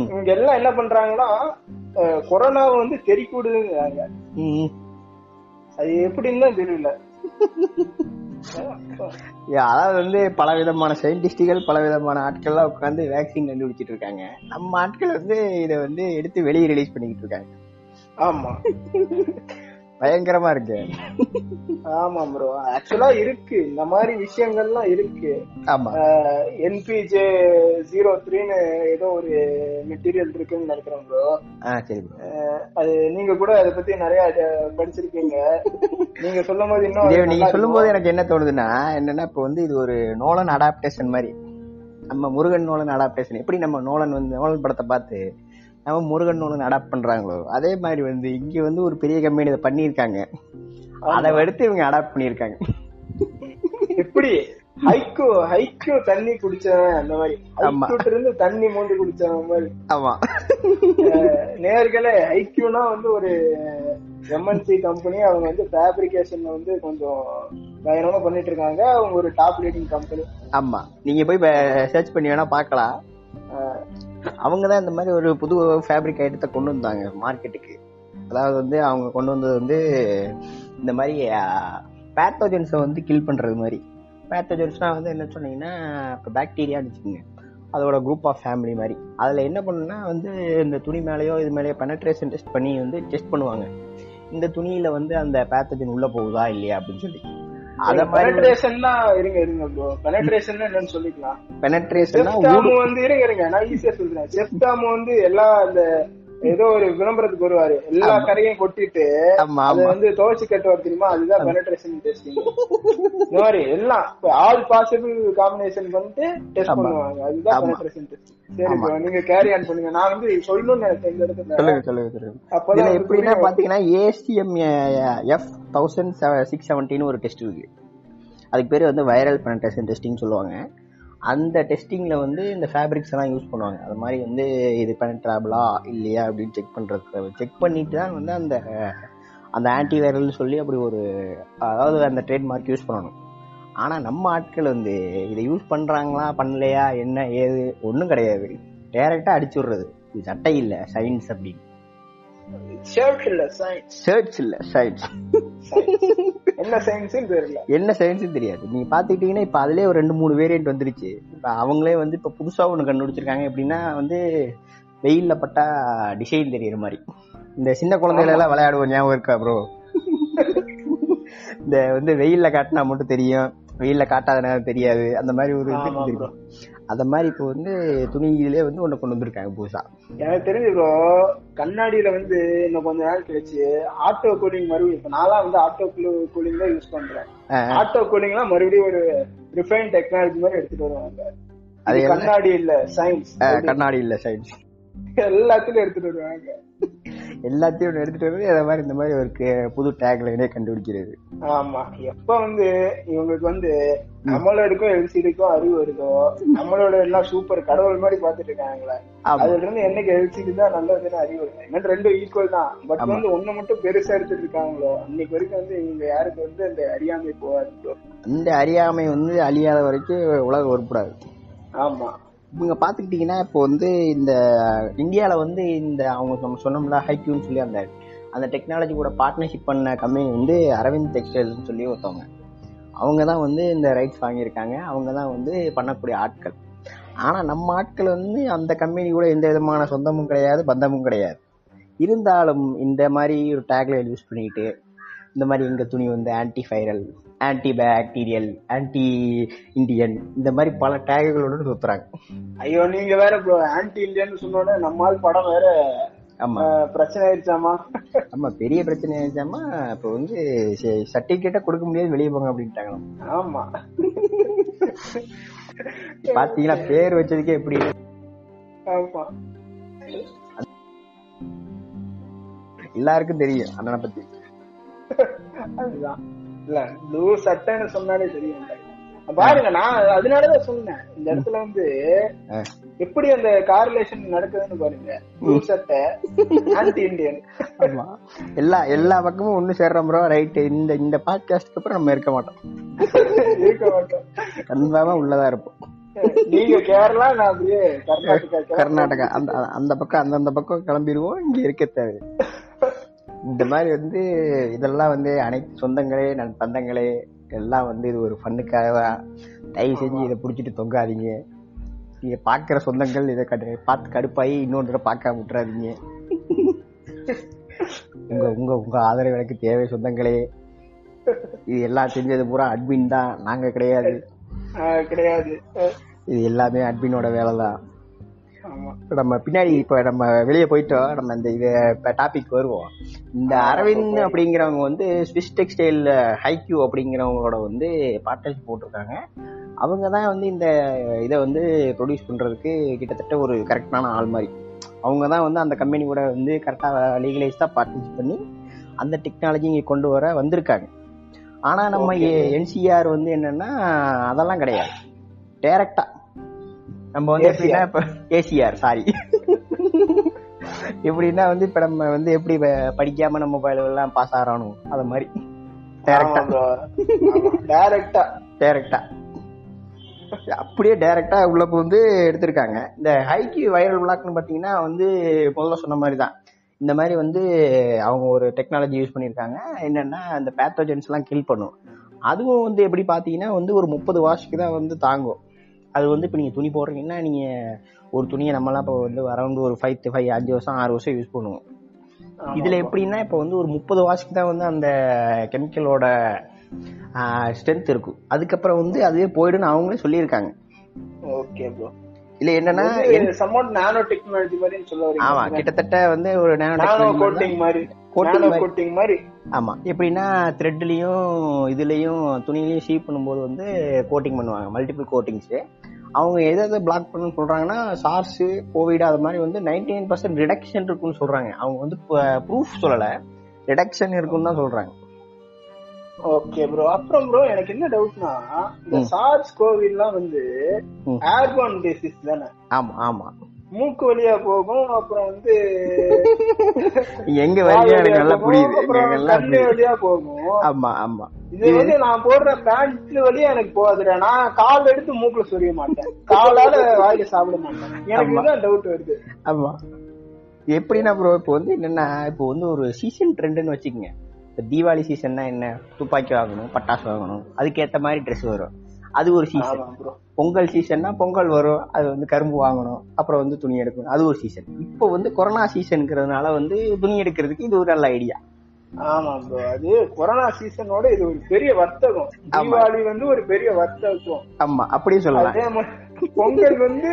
இவங்க எல்லாம் என்ன பண்றாங்கன்னா அஹ், கொரோனாவை வந்து தெறிக்கூடுதுங்கிறாங்க ம். அது எப்படின்னு தான் தெரியல. அதாவது வந்து பல விதமான சயின்டிஸ்டுகள் பல விதமான ஆட்கள்லாம் உட்காந்து வேக்சின் கண்டுபிடிச்சிட்டு இருக்காங்க. நம்ம ஆட்கள் வந்து இதை வந்து எடுத்து வெளியே ரிலீஸ் பண்ணிக்கிட்டு இருக்காங்க. ஆமா. பயங்கரமா இருக்கு. ஆமா ப்ரோ ஆக்சுவலா இருக்கு. இந்த மாதிரி விஷயங்கள்லாம் இருக்கு. ஆமா. என்பிஜே ஜீரோ த்ரீன்னு ஏதோ ஒரு மெட்டீரியல் இருக்குன்னு நினைக்கிறேன் ப்ரோ சரி. அது நீங்க கூட அதை பத்தி நிறைய படிச்சிருக்கீங்க. நீங்க சொல்லும் போது இன்னும் நீங்க சொல்லும். போது எனக்கு என்ன தோணுதுன்னா என்னன்னா இப்போ வந்து இது ஒரு நோலன் அடாப்டேஷன் மாதிரி. நம்ம முருகன் நோலன் அடாப்டேஷன் எப்படி நம்ம நோலன் வந்து நோலன் படத்தை பார்த்து நம்ம முருகன் நோலன் அடாப்ட் பண்றாங்களோ? அதே மாதிரி வந்து இங்க வந்து ஒரு பெரிய கம்பெனி இதை பண்ணியிருக்காங்க. அதை எடுத்து இவங்க அடாப்ட் பண்ணியிருக்காங்க. எப்படி? ஹைக்கூ ஹைக்கூ தண்ணி குடிச்சவன் அந்த மாதிரி. ஆமா. ஹைக்கூட்ட இருந்து தண்ணி மோந்து குடிச்சவன் மாதிரி. ஆமா. நேர்களே ஐக்யூனா வந்து ஒரு எம்என்சி கம்பெனி அவங்க வந்து ஃபேப்ரிகேஷன்ல வந்து கொஞ்சம் பயங்கரமா பண்ணிட்டு இருக்காங்க. அவங்க ஒரு டாப் லீடிங் கம்பெனி ஆமா. நீங்க போய் சர்ச் பண்ணி வேணா பார்க்கலாம். அவங்க தான் இந்த மாதிரி ஒரு புது ஃபேப்ரிக் ஐட்டத்தை கொண்டு வந்தாங்க மார்க்கெட்டுக்கு அதாவது வந்து அவங்க கொண்டு வந்தது வந்து இந்த மாதிரி பேத்தோஜன்ஸை வந்து கில் பண்ணுறது மாதிரி. பேத்தோஜன்ஸ்னால் வந்து என்ன சொன்னீங்கன்னா இப்போ பாக்டீரியான்னு வச்சுக்கோங்க. அதோட குரூப் ஆஃப் ஃபேமிலி மாதிரி. அதில் என்ன பண்ணுன்னா வந்து இந்த துணி மேலேயோ இது மேலேயோ பெனட்ரேஷன் டெஸ்ட் பண்ணி வந்து டெஸ்ட் பண்ணுவாங்க. இந்த துணியில் வந்து அந்த பேத்தஜன் உள்ளே போகுதா இல்லையா அப்படின்னு சொல்லி அத பெனட்ரேஷன்னா இருங்க இருங்க ப்ரோ பெனட்ரேஷன் என்னன்னு சொல்லிக்கலாம். பெனட்ரேஷன்னா செப்டாமு வந்து இருங்க இருங்க நான் ஈஸியா சொல்றேன். செப்டாமு வந்து எல்லா அந்த ஏதோ ஒரு விளம்பரத்துக்கு வருவாரு. எல்லா கரையும் கொட்டிட்டு அது வந்து துவைச்சு கட்டுவார் தெரியுமா? அதுதான் பெனட்ரேஷன் டெஸ்டிங் இந்த மாதிரி எல்லாம் ஆல் பாசிபிள் காம்பினேஷன் பண்ணிட்டு டெஸ்ட். பண்ணுவாங்க. அதுதான். பெனட்ரேஷன் டெஸ்ட் சரி நீங்க கேரி ஆன் பண்ணுங்க. நான் வந்து சொல்லணும்னு நினைச்சேன் இந்த இடத்துல. சொல்லுங்க சொல்லுங்க அப்பதான் எப்படின்னா. பாத்தீங்கன்னா ஏசிஎம் எஃப் தௌசண்ட் சிக்ஸ் செவன்டின்னு ஒரு டெஸ்ட் இருக்கு. அதுக்கு பேர் வந்து வைரல் பெனட்ரேஷன் டெஸ்டிங் சொல்லுவாங்க. அந்த டெஸ்டிங்கில் வந்து இந்த ஃபேப்ரிக்ஸ் எல்லாம் யூஸ் பண்ணுவாங்க. அது மாதிரி வந்து இது பெனட்ராபிளா இல்லையா அப்படின்னு செக் பண்ணுறது செக் பண்ணிட்டு தான் வந்து அந்த அந்த ஆன்டி வைரல்னு சொல்லி அப்படி ஒரு அதாவது அந்த ட்ரேட்மார்க் யூஸ் பண்ணணும். ஆனால் நம்ம ஆட்கள் வந்து இதை யூஸ் பண்ணுறாங்களா பண்ணலையா என்ன ஏது ஒன்றும் கிடையாது. டேரெக்டாக அடிச்சு விடுறது. இது சட்டை இல்லை சயின்ஸ் அப்படின்னு. ஷர்ட் இல்ல சயின்ஸ் சர்ச் இல்ல சயின்ஸ் என்ன சயின்ஸ் தெரியல. என்ன சயின்ஸ் தெரியாது. நீங்க பாத்துக்கிட்டீங்கன்னா இப்ப அதுலயே ஒரு ரெண்டு மூணு வேரியன்ட் வந்துருச்சு. இப்ப அவங்களே வந்து இப்ப புதுசா ஒண்ணு கண்டுபிடிச்சிருக்காங்க எப்படின்னா வந்து வெயில்ல பட்டா டிசைன் தெரியற மாதிரி. இந்த சின்ன குழந்தைகள் எல்லாம் விளையாடுவோம் ஞாபகம் இருக்கா ப்ரோ இந்த வந்து வெயில்ல காட்டினா மட்டும் தெரியும். வெயில்ல காட்டாத நேரம் தெரியாது. அந்த மாதிரி ஒரு இது அந்த மாதிரி இப்போ வந்து துணியிலே வந்து ஒண்ணு கொண்டு வந்திருக்காங்க புதுசா. எனக்கு தெரிஞ்சு ப்ரோ கண்ணாடியில வந்து இன்னும் கொஞ்ச நாள் கழிச்சு ஆட்டோ கூலிங் மறுபடியும் இப்ப நான்லாம் வந்து ஆட்டோ கூலிங் தான் யூஸ் பண்றேன். ஆட்டோ கூலிங் எல்லாம் மறுபடியும் ஒரு ரிஃபைன் டெக்னாலஜி மாதிரி எடுத்துட்டு வருவாங்க. அது? கண்ணாடி இல்ல சயின்ஸ் கண்ணாடி இல்ல சயின்ஸ் எல்லாத்துலயும் எடுத்துட்டு வருவாங்க. எல்லாத்தையும் ஒண்ணு எடுத்துட்டு வந்து அதே மாதிரி இந்த மாதிரி ஒரு புது டேக் லைனே கண்டுபிடிக்கிறது. ஆமா. எப்ப வந்து இவங்களுக்கு வந்து நம்மளோடக்கும் எல்சிடிக்கும் அறிவு வருதோ நம்மளோட எல்லாம் சூப்பர் கடவுள் மாதிரி பாத்துட்டு இருக்காங்களே அதுல இருந்து என்னைக்கு எல்சிடி தான் நல்லதுன்னு அறிவு வருது. இன்னும் ரெண்டும் ஈக்குவல் தான். பட். வந்து ஒண்ணு மட்டும் பெருசா எடுத்துட்டு இருக்காங்களோ அன்னைக்கு வரைக்கும் வந்து இவங்க யாருக்கு வந்து அந்த அறியாமை போகாது. இந்த அறியாமை வந்து அழியாத வரைக்கும் உலகம் உருப்படாது. ஆமா. இவங்க பாத்துக்கிட்டீங்கன்னா இப்போ வந்து இந்த இந்தியால வந்து இந்த அவங்க நம்ம சொன்னோம்ல ஹைக்யூன்னு சொல்லி அந்த அந்த டெக்னாலஜி கூட பார்ட்னர்ஷிப் பண்ண கம்பெனி வந்து அரவிந்த் டெக்ஸ்டைல்ஸ்னு சொல்லி ஒருத்தவங்க. அவங்க தான் வந்து இந்த ரைட்ஸ் வாங்கியிருக்காங்க. அவங்க தான் வந்து பண்ணக்கூடிய ஆட்கள். ஆனால் நம்ம ஆட்கள் வந்து அந்த கம்பெனி கூட எந்த விதமான சொந்தமும் கிடையாது பந்தமும் கிடையாது. இருந்தாலும் இந்த மாதிரி ஒரு டேக்லைன் யூஸ் பண்ணிட்டு இந்த மாதிரி எங்கள் துணி வந்து anti viral anti bacterial anti Indian இந்த மாதிரி பல டேகுகளோட சுத்துறாங்க. ஐயோ நீங்க வேற ப்ரோ ஆன்டி இந்தியன்னு சொன்னோட நம்மால் படம் வேற ஆமா. பிரச்சனை ஆயிடுச்சாமா ஆமா பெரிய பிரச்சனை ஆயிடுச்சாமா இப்போ வந்து சர்டிபிகேட்டா கொடுக்க முடியாது வெளியே போங்க அப்படின்ட்டாங்களாம். ஆமா. பாத்தீங்களா பேர் வச்சதுக்கே எப்படி? ஆமா. எல்லாருக்கும் தெரியும் அண்ணனை பத்தி. அதுதான். இல்ல ப்ளூ சட்டைன்னு சொன்னாலே தெரியும். பாருங்க நான் அதனாலதான் சொன்னேன். இந்த இடத்துல வந்து. எப்படி அந்த காரிலேஷன் நடக்குதுன்னு பாருங்க. ப்ளூ சட்டை ஆன்டி இந்தியன் ஆமா. எல்லா எல்லா பக்கமும் ஒண்ணு சேர்றோம் ப்ரோ ரைட் இந்த இந்த பாட்காஸ்ட்க்கு அப்புறம் நம்ம இருக்க மாட்டோம். இருக்க மாட்டோம். கன்ஃபார்மா உள்ளதா இருப்போம். நீங்க கேரளா நான் அப்படியே கர்நாடகா கர்நாடகா. அந்த அந்த பக்கம் அந்தந்த பக்கம் கிளம்பிடுவோம். இங்க இருக்க தேவை இந்த மாதிரி வந்து இதெல்லாம் வந்து அனைத்து சொந்தங்களே நன் பந்தங்களே எல்லாம் வந்து இது ஒரு ஃபண்ணுக்காக தான். தயவு செஞ்சு இதை புடிச்சிட்டு தொங்காதீங்க. நீங்க பாக்குற சொந்தங்கள் இதை கடு பார்த்து கடுப்பாயி இன்னொன்று பார்க்காம விட்டுறாதீங்க. உங்க உங்க உங்க ஆதரவு எனக்கு தேவை சொந்தங்களே. இது எல்லாம் செஞ்சது பூரா அட்மின் தான். நாங்க கிடையாது. கிடையாது. இது எல்லாமே அட்மினோட வேலை தான் ஆமா. நம்ம பின்னாடி இப்ப நம்ம வெளியே போயிட்டோம். நம்ம இந்த இது டாபிக் வருவோம். இந்த அரவிந்த் அப்படிங்கிறவங்க வந்து ஸ்விஸ் டெக்ஸ்டைல் ஹைக்யூ அப்படிங்கிறவங்களோட வந்து பார்ட்னர்ஷிப் போட்டிருக்காங்க. அவங்க தான் வந்து இந்த இதை வந்து ப்ரொடியூஸ் பண்றதுக்கு கிட்டத்தட்ட ஒரு கரெக்டான ஆள் மாதிரி. அவங்க தான் வந்து அந்த கம்பெனி கூட வந்து கரெக்டாக லீகலைஸ்டாக பார்ட்டிசிபேட் பண்ணி அந்த டெக்னாலஜி இங்கே கொண்டு வர வந்திருக்காங்க. ஆனா நம்ம என்சிஆர் வந்து என்னன்னா அதெல்லாம் கிடையாது. டைரக்டா நம்ம வந்து எப்படின்னா இப்ப ஏசிஆர் சாரி எப்படின்னா வந்து இப்ப நம்ம வந்து எப்படி படிக்காம நம்ம எல்லாம் பாஸ் ஆகணும் அது மாதிரி. டைரக்டா டைரக்டா டைரக்டா அப்படியே டைரக்டா உள்ள வந்து எடுத்திருக்காங்க. இந்த ஹைக்கி வைரல் பிளாக்னு பாத்தீங்கன்னா வந்து முதல்ல சொன்ன மாதிரி தான் இந்த மாதிரி வந்து அவங்க ஒரு டெக்னாலஜி யூஸ் பண்ணியிருக்காங்க. என்னன்னா அந்த பேத்தோஜன்ஸ் எல்லாம் கில் பண்ணும். அதுவும் வந்து எப்படி பாத்தீங்கன்னா வந்து ஒரு முப்பது வாஷ்க்கு தான் வந்து தாங்கும். அது வந்து இப்போ நீங்க துணி போடுறீங்கன்னா நீங்க ஒரு துணியை நம்மலாம் இப்போ வந்து அரௌண்ட் ஒரு ஃபைவ் ஃபைவ் அஞ்சு வருஷம் ஆறு வருஷம் யூஸ் பண்ணுவோம். இதுல எப்படின்னா இப்போ வந்து ஒரு முப்பது வாஷ்க்கு தான் வந்து அந்த கெமிக்கலோட ஸ்ட்ரென்த் இருக்கும் அதுக்கப்புறம் வந்து அதுவே போயிடுன்னு அவங்களே சொல்லியிருக்காங்க. ஓகே ப்ரோ இல்ல என்னன்னா சம்மோட் நானோ டெக்னாலஜி மாதிரி சொல்ல ஆமா கிட்டத்தட்ட வந்து ஒரு நேனோ கோட்டிங் மாதிரி. கோட்டிங் ஆமா. எப்படின்னா த்ரெட்லயும் இதுலயும் துணியிலயும் ஷீப் பண்ணும்போது வந்து கோட்டிங் பண்ணுவாங்க. மல்டிபிள் கோட்டிங்ஸ் அவங்க எதை எதை பிளாக் பண்ணணும்னு சொல்றாங்கன்னா சார்ஸ் கோவிட் அது மாதிரி வந்து நைன்டி நைன் பர்சன்ட் ரிடக்ஷன் இருக்குன்னு சொல்றாங்க. அவங்க வந்து ப்ரூஃப் சொல்லல. ரிடக்ஷன் இருக்குன்னு தான் சொல்றாங்க. ஓகே ப்ரோ அப்புறம் ப்ரோ எனக்கு என்ன டவுட்னா இந்த. சார்ஸ் கோவிட்லாம் வந்து. ஏர்பான் பேசிஸ் தானே? ஆமா ஆமா. மூக்கு வழியா போகும் அப்புறம் வந்து எங்க வரீங்க எனக்கு வழியா நல்லா புரியுது. கண்ணு வழியா போகும். ஆமா ஆமா. இது வந்து நான் போடுற பேண்ட் வழியா எனக்கு போகாதுடா. நான் கால் எடுத்து மூக்குல சொரிய மாட்டேன். காலால வாயில சாப்பிட மாட்டேன். எனக்கு. இதுதான் டவுட் வருது. ஆமா. எப்படின்னா ப்ரோ இப்போ வந்து என்னன்னா இப்போ வந்து ஒரு சீசன் ட்ரெண்டுன்னு வச்சுக்கோங்க. இப்போ தீபாவளி சீசன்னா என்ன? துப்பாக்கி வாங்கணும் பட்டாசு வாங்கணும். அதுக்கேத்த மாதிரி ட்ரெஸ் வரும். அது ஒரு சீசன் பொங்கல் சீசன்னா பொங்கல் வரும் அது வந்து கரும்பு வாங்கணும் அப்புறம் வந்து துணி எடுக்கணும் அது ஒரு சீசன் இப்போ வந்து கொரோனா சீசனுங்கிறதுனால வந்து துணி எடுக்கிறதுக்கு இது ஒரு நல்ல ஐடியா ஆமா ப்ரோ அது கொரோனா சீசனோட இது ஒரு பெரிய வர்த்தகம். தீபாவளி வந்து ஒரு பெரிய வர்த்தகம். ஆமா அப்படியே சொல்லலாம். அதே மாதிரி பொங்கல் வந்து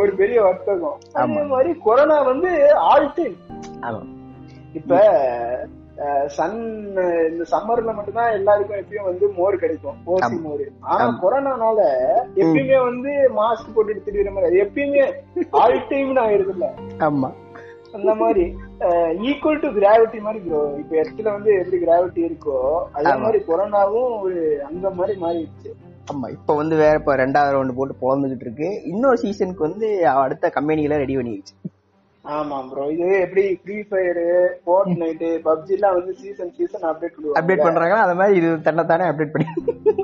ஒரு பெரிய வர்த்தகம். அதே. மாதிரி கொரோனா வந்து ஆல் டைம் ஆமா. இப்ப சன் இந்த சம்மர்ல மட்டும்தான் எல்லாருக்கும் எப்பயும் வந்து மோர் கிடைக்கும். ஓசி. மோர். ஆனா. கொரோனானால எப்பயுமே வந்து மாஸ்க் போட்டுட்டு திரியிற மாதிரி எப்பயுமே ஆல் டைம்னு ஆயிருதுல்ல ஆமா. அந்த மாதிரி ஈக்குவல் டு கிராவிட்டி மாதிரி ப்ரோ இப்ப இடத்துல வந்து எப்படி கிராவிட்டி இருக்கோ அதே. மாதிரி கொரோனாவும் ஒரு அந்த மாதிரி மாறிடுச்சு. ஆமா இப்ப வந்து வேற இப்ப ரெண்டாவது ரவுண்டு போட்டு பொழந்துகிட்டு இருக்கு. இன்னொரு சீசனுக்கு வந்து அடுத்த கம்பெனிகளை ரெடி பண்ணிடுச்சு ஆமா ப்ரோ இது எப்படி free fire Fortnite PUBG எல்லாம் வந்து சீசன் சீசன் அப்டேட் அப்டேட் பண்ணுவாங்க பண்றாங்கன்னா அது மாதிரி இது தன்னைத்தானே அப்டேட் பண்ணி